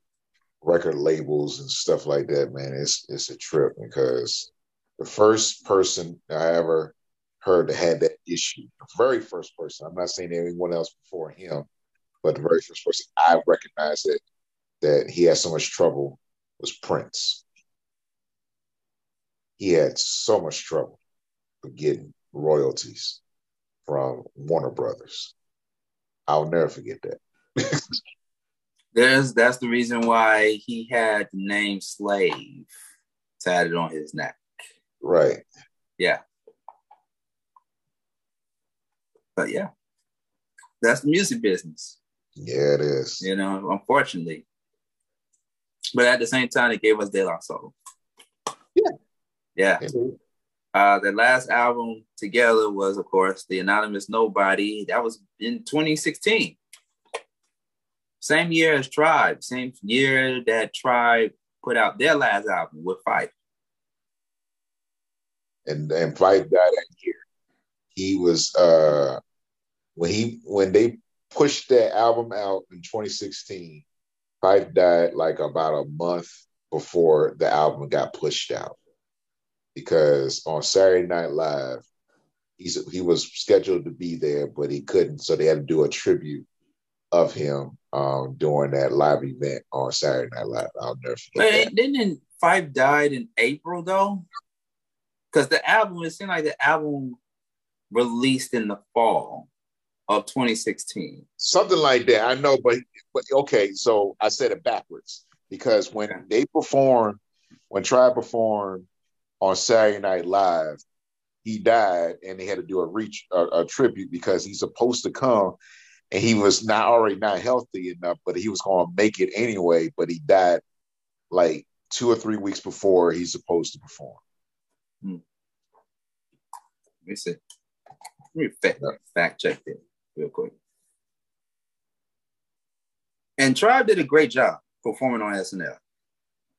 record labels and stuff like that, man. It's it's a trip because the first person I ever heard that had that issue, the very first person, I'm not saying anyone else before him, but the very first person I recognized that that he had so much trouble was Prince. He had so much trouble getting royalties from Warner Brothers. I'll never forget that. There's that's the reason why he had the name slave tatted on his neck. Right. Yeah. But yeah. That's the music business. Yeah, it is. You know, unfortunately. But at the same time, it gave us De La Soul. Yeah. Yeah. Uh, the last album together was, of course, The Anonymous Nobody. That was in 2016. Same year as Tribe, same year that Tribe put out their last album with Phife. And and Phife died that year. He was uh when he when they pushed that album out in 2016, Phife died like about a month before the album got pushed out because on Saturday Night Live, he's he was scheduled to be there, but he couldn't, so they had to do a tribute of him um, during that live event on Saturday Night Live. I'll never forget. Wait, didn't Phife died in April though? Because the album, it seemed like the album released in the fall of 2016. Something like that. I know, but but okay, so I said it backwards because when they performed, when Tribe performed on Saturday Night Live, he died, and they had to do a reach a, a tribute because he's supposed to come, and he was not already not healthy enough, but he was going to make it anyway. But he died like two or three weeks before he's supposed to perform. Hmm. Let me see. Let me fact, fact check it real quick. And Tribe did a great job performing on SNL.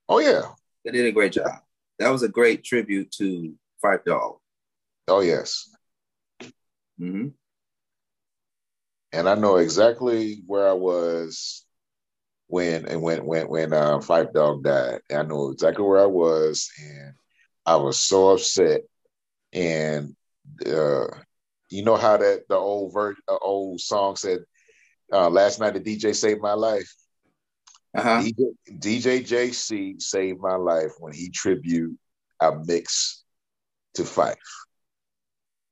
Oh yeah, they did a great job that was a great tribute to Phife Dawg. Oh yes. Mm-hmm. And I know exactly where I was when and when when when uh, Phife Dawg died. And I know exactly where I was, and I was so upset. And uh, you know how that the old ver- uh, old song said, uh, "Last night the DJ saved my life." Uh-huh. DJ, DJ JC saved my life when he tribute a mix to Phife.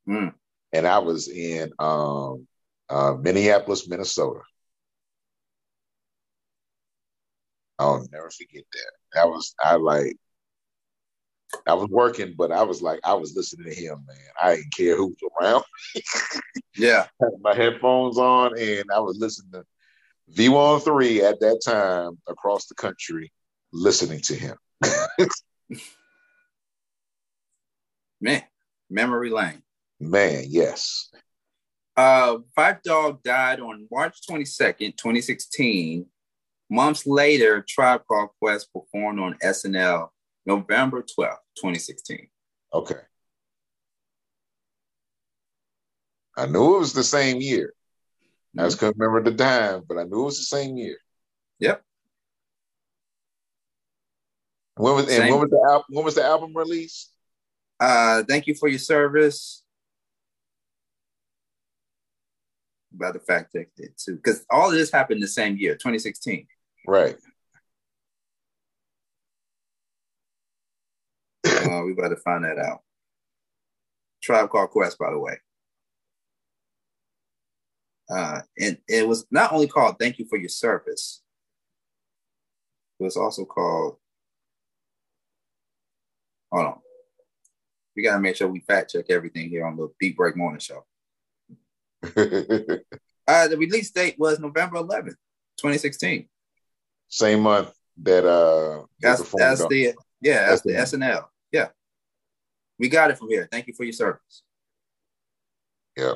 Mm. And I was in um, uh, Minneapolis, Minnesota. I'll never forget that. That was I like I was working, but I was like I was listening to him, man. I didn't care who was around. yeah. my headphones on and I was listening to V103 at that time across the country listening to him. man, memory lane. Man, yes. Uh, Phife Dawg died on March 22nd, 2016. Months later, Tribe Called Quest performed on SNL November 12th, 2016. Okay. I knew it was the same year. I just couldn't remember the time, but I knew it was the same year. Yep. When was and when was the album? When was the album released? Uh, thank you for your service. About the fact check it too, because all of this happened the same year, 2016. Right. uh, we better find that out. Tribe Called Quest, by the way. Uh, and it was not only called Thank You for Your Service, it was also called, hold on. We got to make sure we fact check everything here on the Beat Break Morning Show. uh, the release date was November 11th, 2016. Same month that uh that's that's the yeah that's, that's the SNL yeah. We got it from here. Thank you for your service. Yeah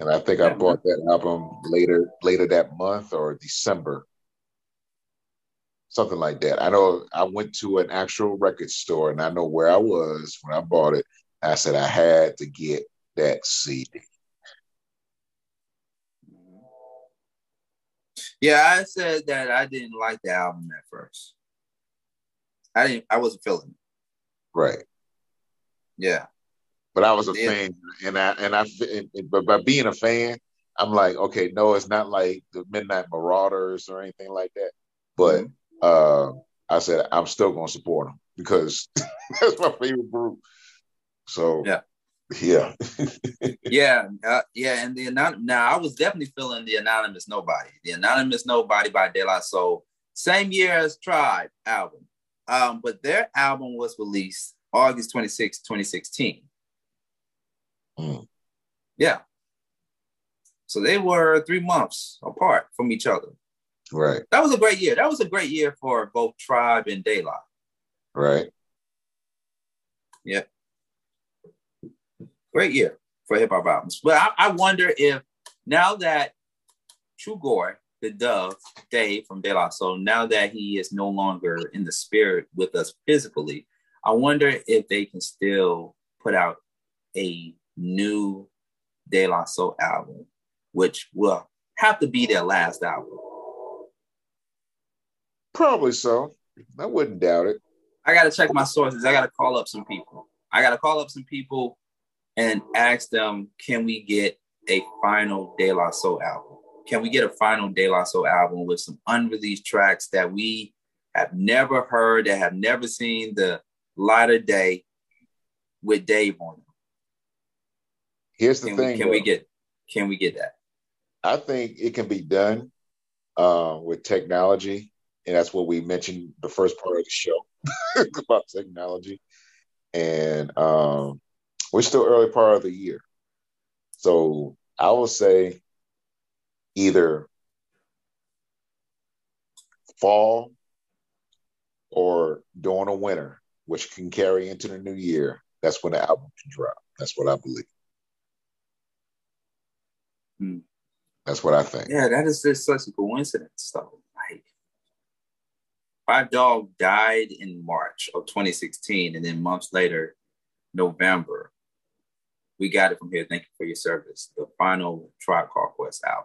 and I think I bought that album later later that month or December, something like that. I know I went to an actual record store and I know where I was when I bought it. I said I had to get that CD. Yeah, I said that I didn't like the album at first. I didn't. I wasn't feeling it. Right. Yeah. But I was a yeah. fan, and I and I but by being a fan, I'm like, okay, no, it's not like the Midnight Marauders or anything like that. But mm-hmm. uh, I said I'm still going to support them because that's my favorite group. So yeah, yeah, yeah, uh, yeah. And the anonymous. Now I was definitely feeling the anonymous nobody. The anonymous nobody by De La Soul. Same year as Tribe album, um, but their album was released August 26, 2016. Mm. Yeah. So they were three months apart from each other. Right. That was a great year. That was a great year for both Tribe and La. Right. Yeah. Great year for hip hop albums. But I, I, wonder if now that Trugoy, the Dove, Dave from De La Soul, now that he is no longer in the spirit with us physically, I wonder if they can still put out a new De La Soul album, which will have to be their last album. Probably so. I wouldn't doubt it. I got to check my sources. I got to call up some people. I got to call up some people and ask them, can we get a final De La Soul album? Can we get a final De La Soul album with some unreleased tracks that we have never heard, that have never seen the light of day with Dave on them? Here's the can thing. We, can we get can we get that? I think it can be done uh, with technology, and that's what we mentioned the first part of the show about technology. And um, we're still early part of the year, so I will say either fall or during a winter, which can carry into the new year. That's when the album can drop. That's what I believe. Hmm. That's what I think. Yeah, that is just such a coincidence, though. Like, Phife Dawg died in March of 2016, and then months later, November, we got it from here. Thank you for your service. The final Tribe Called Quest album.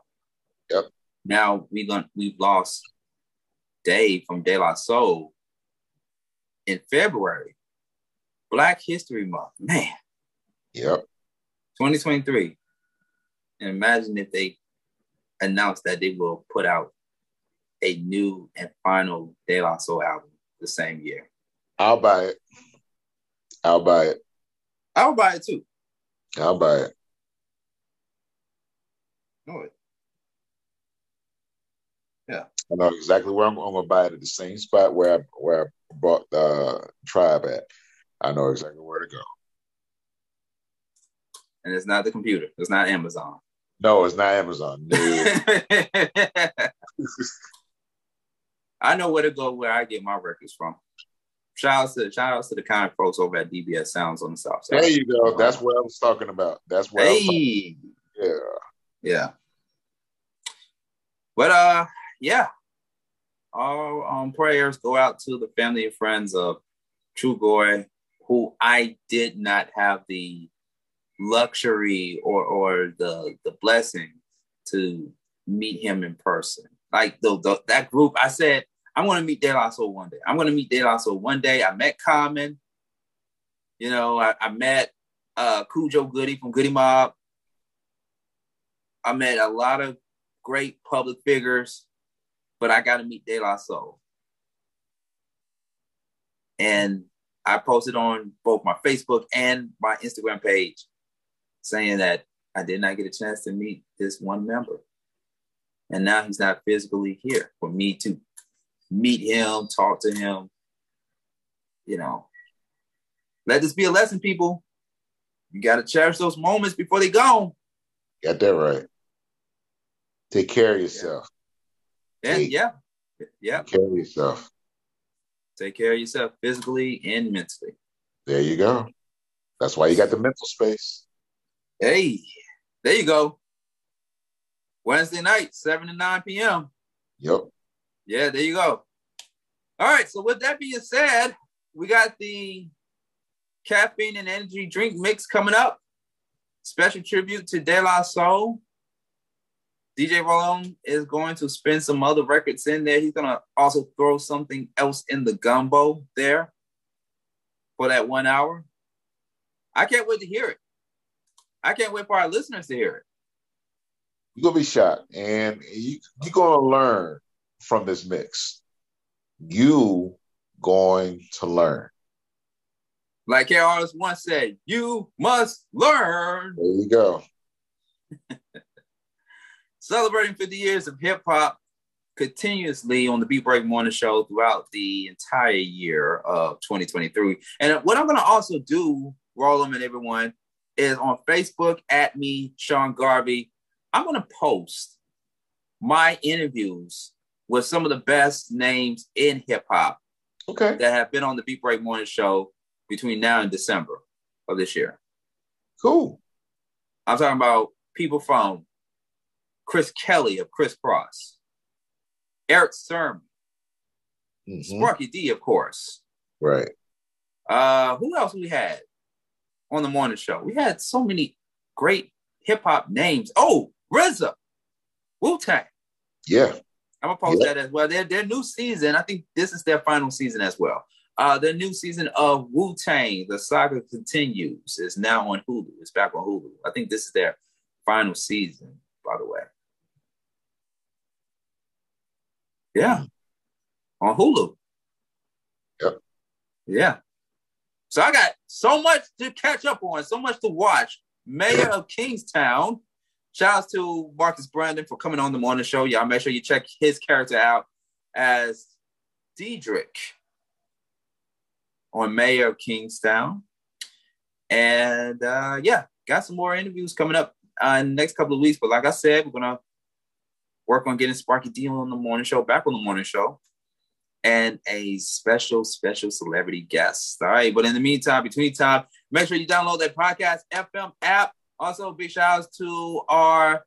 Yep. Now we learned we've lost Dave from De La Soul in February. Black History Month, man. Yep. 2023. And imagine if they announce that they will put out a new and final De La Soul album the same year. I'll buy it. I'll buy it. I'll buy it too. I'll buy it. Know it. I know exactly where I'm, I'm, gonna buy it at the same spot where I where I bought the uh, tribe at. I know exactly where to go. And it's not the computer. It's not Amazon. No, it's not Amazon. No. I know where to go where I get my records from. Shout out to shout out to the kind folks over at DBS Sounds on the South Side. There you go. That's what I was talking about. That's what. Hey. Yeah. Yeah. But uh, yeah. All um prayers go out to the family and friends of Trugoy, who I did not have the luxury or or the the blessing to meet him in person. Like the, the that group, I said I'm going to meet De La Soul one day. I'm going to meet De La Soul one day. I met Common. You know, I, I met uh Khujo Goodie from Goodie Mob. I met a lot of great public figures, but I got to meet De La Soul. And I posted on both my Facebook and my Instagram page saying that I did not get a chance to meet this one member. And now he's not physically here for me to meet him, talk to him. You know, let this be a lesson, people. You got to cherish those moments before they go. Got that right. Take care of yourself. Yeah, Take, yeah, yeah. Take care of yourself. Take care of yourself physically and mentally. There you go. That's why you got the mental space. Hey, there you go. Wednesday night, 7 to 9 p.m. Yep. Yeah, there you go. All right. So with that being said, we got the caffeine and energy drink mix coming up. Special tribute to De La Soul. DJ Roland is going to spin some other records in there. He's gonna also throw something else in the gumbo there for that one hour. I can't wait to hear it. I can't wait for our listeners to hear it. You're gonna be shocked, and you, you're gonna learn from this mix. You going to learn. Like KRS once said, you must learn. There you go. Celebrating 50 years of hip hop continuously on the Beat Break Morning Show throughout the entire year of 2023. And what I'm going to also do, Roland and everyone, is on Facebook at me, Sean Garvey. I'm going to post my interviews with some of the best names in hip hop. Okay. That have been on the Beat Break Morning Show between now and December of this year. Cool. I'm talking about people from Chris Kelly of Kris Kross, Erick Sermon, mm-hmm. Sparky D, of course. Right. Uh, who else we had on the morning show? We had so many great hip hop names. Oh, RZA, Wu Tang. Yeah. I'm gonna post that as well. Their their new season, I think this is their final season as well. Uh, the new season of Wu Tang, the saga continues, is now on Hulu. It's back on Hulu. I think this is their final season, by the way. Yeah, on Hulu. Yep. Yeah. So I got so much to catch up on, so much to watch. Mayor of Kingstown Shout out to Marcus Brandon for coming on the morning show. Y'all make sure you check his character out as Diedrich on Mayor of Kingstown. And uh, yeah, got some more interviews coming up uh, in the next couple of weeks. But like I said, we're gonna work on getting Sparky D on the morning show, back on the morning show, and a special, special celebrity guest. All right. But in the meantime, between time, make sure you download that podcast FM app also, big shout outs to our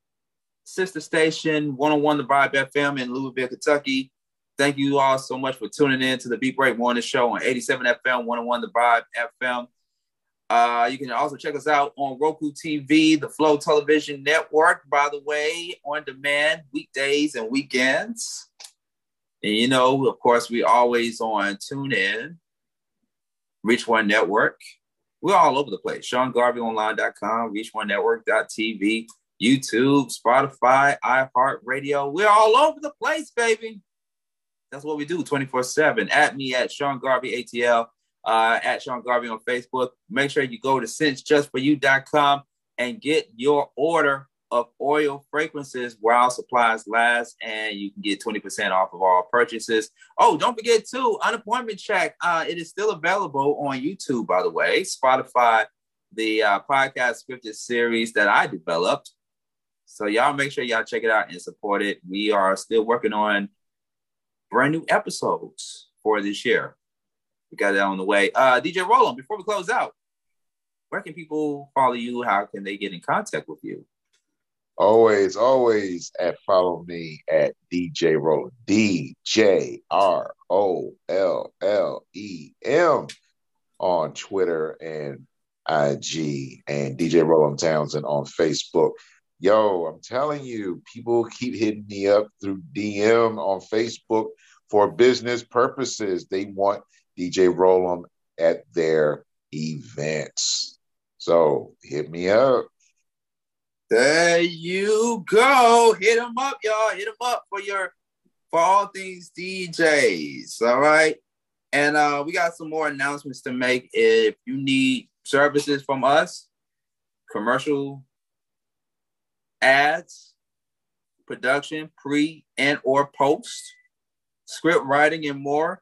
sister station, 101 The Vibe FM in Louisville, Kentucky. Thank you all so much for tuning in to the Beat Break Morning Show on 87 FM, 101 The Vibe FM. Uh, you can also check us out on Roku TV, the Flow Television Network, by the way, on demand weekdays and weekends. And you know, of course, we always on TuneIn, Reach One Network. We're all over the place. SeanGarveyOnline.com, ReachOneNetwork.tv, YouTube, Spotify, iHeartRadio. We're all over the place, baby. That's what we do 24 7. At me at Sean Garvey ATL, uh, at Sean Garvey on Facebook. Make sure you go to ScentsJustForYou.com and get your order of oil fragrances while supplies last, and you can get 20% off of all purchases. Oh, don't forget too, unappointment check. Uh, it is still available on YouTube, by the way, Spotify, the uh, podcast scripted series that I developed. So y'all make sure y'all check it out and support it. We are still working on brand new episodes for this year. We got that on the way. Uh, DJ Roland, before we close out, where can people follow you? How can they get in contact with you? Always, always at follow me at DJ Roland. D J R O L L E M on Twitter and IG and DJ Roland Townsend on Facebook. Yo, I'm telling you, people keep hitting me up through DM on Facebook for business purposes. They want DJ Roland at their events. So hit me up. There you go. Hit them up, y'all. Hit them up for your for all things DJs. All right. And uh, we got some more announcements to make. If you need services from us, commercial ads, production, pre and or post, script writing, and more,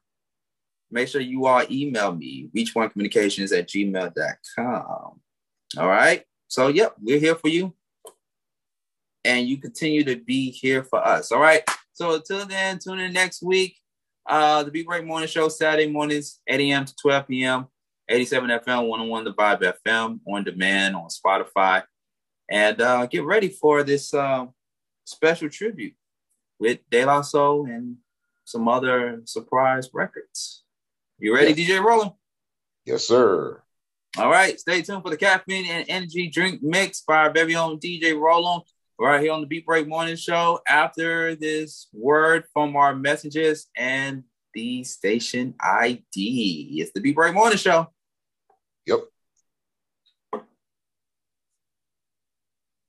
make sure you all email me, reach1communications at gmail.com. All right. So, yep, we're here for you and you continue to be here for us. All right. So until then, tune in next week. Uh, the Beat Break Morning Show, Saturday mornings, 8 a.m. to 12 p.m. 87 FM, 101 The Vibe FM, on demand on Spotify. And uh, get ready for this uh, special tribute with De La Soul and some other surprise records. You ready, yes. DJ Roland? Yes, sir. All right. Stay tuned for the caffeine and energy drink mix by our very own DJ Roland right here on the Beat Break Morning Show after this word from our messages and the station ID. It's the Beat Break Morning Show.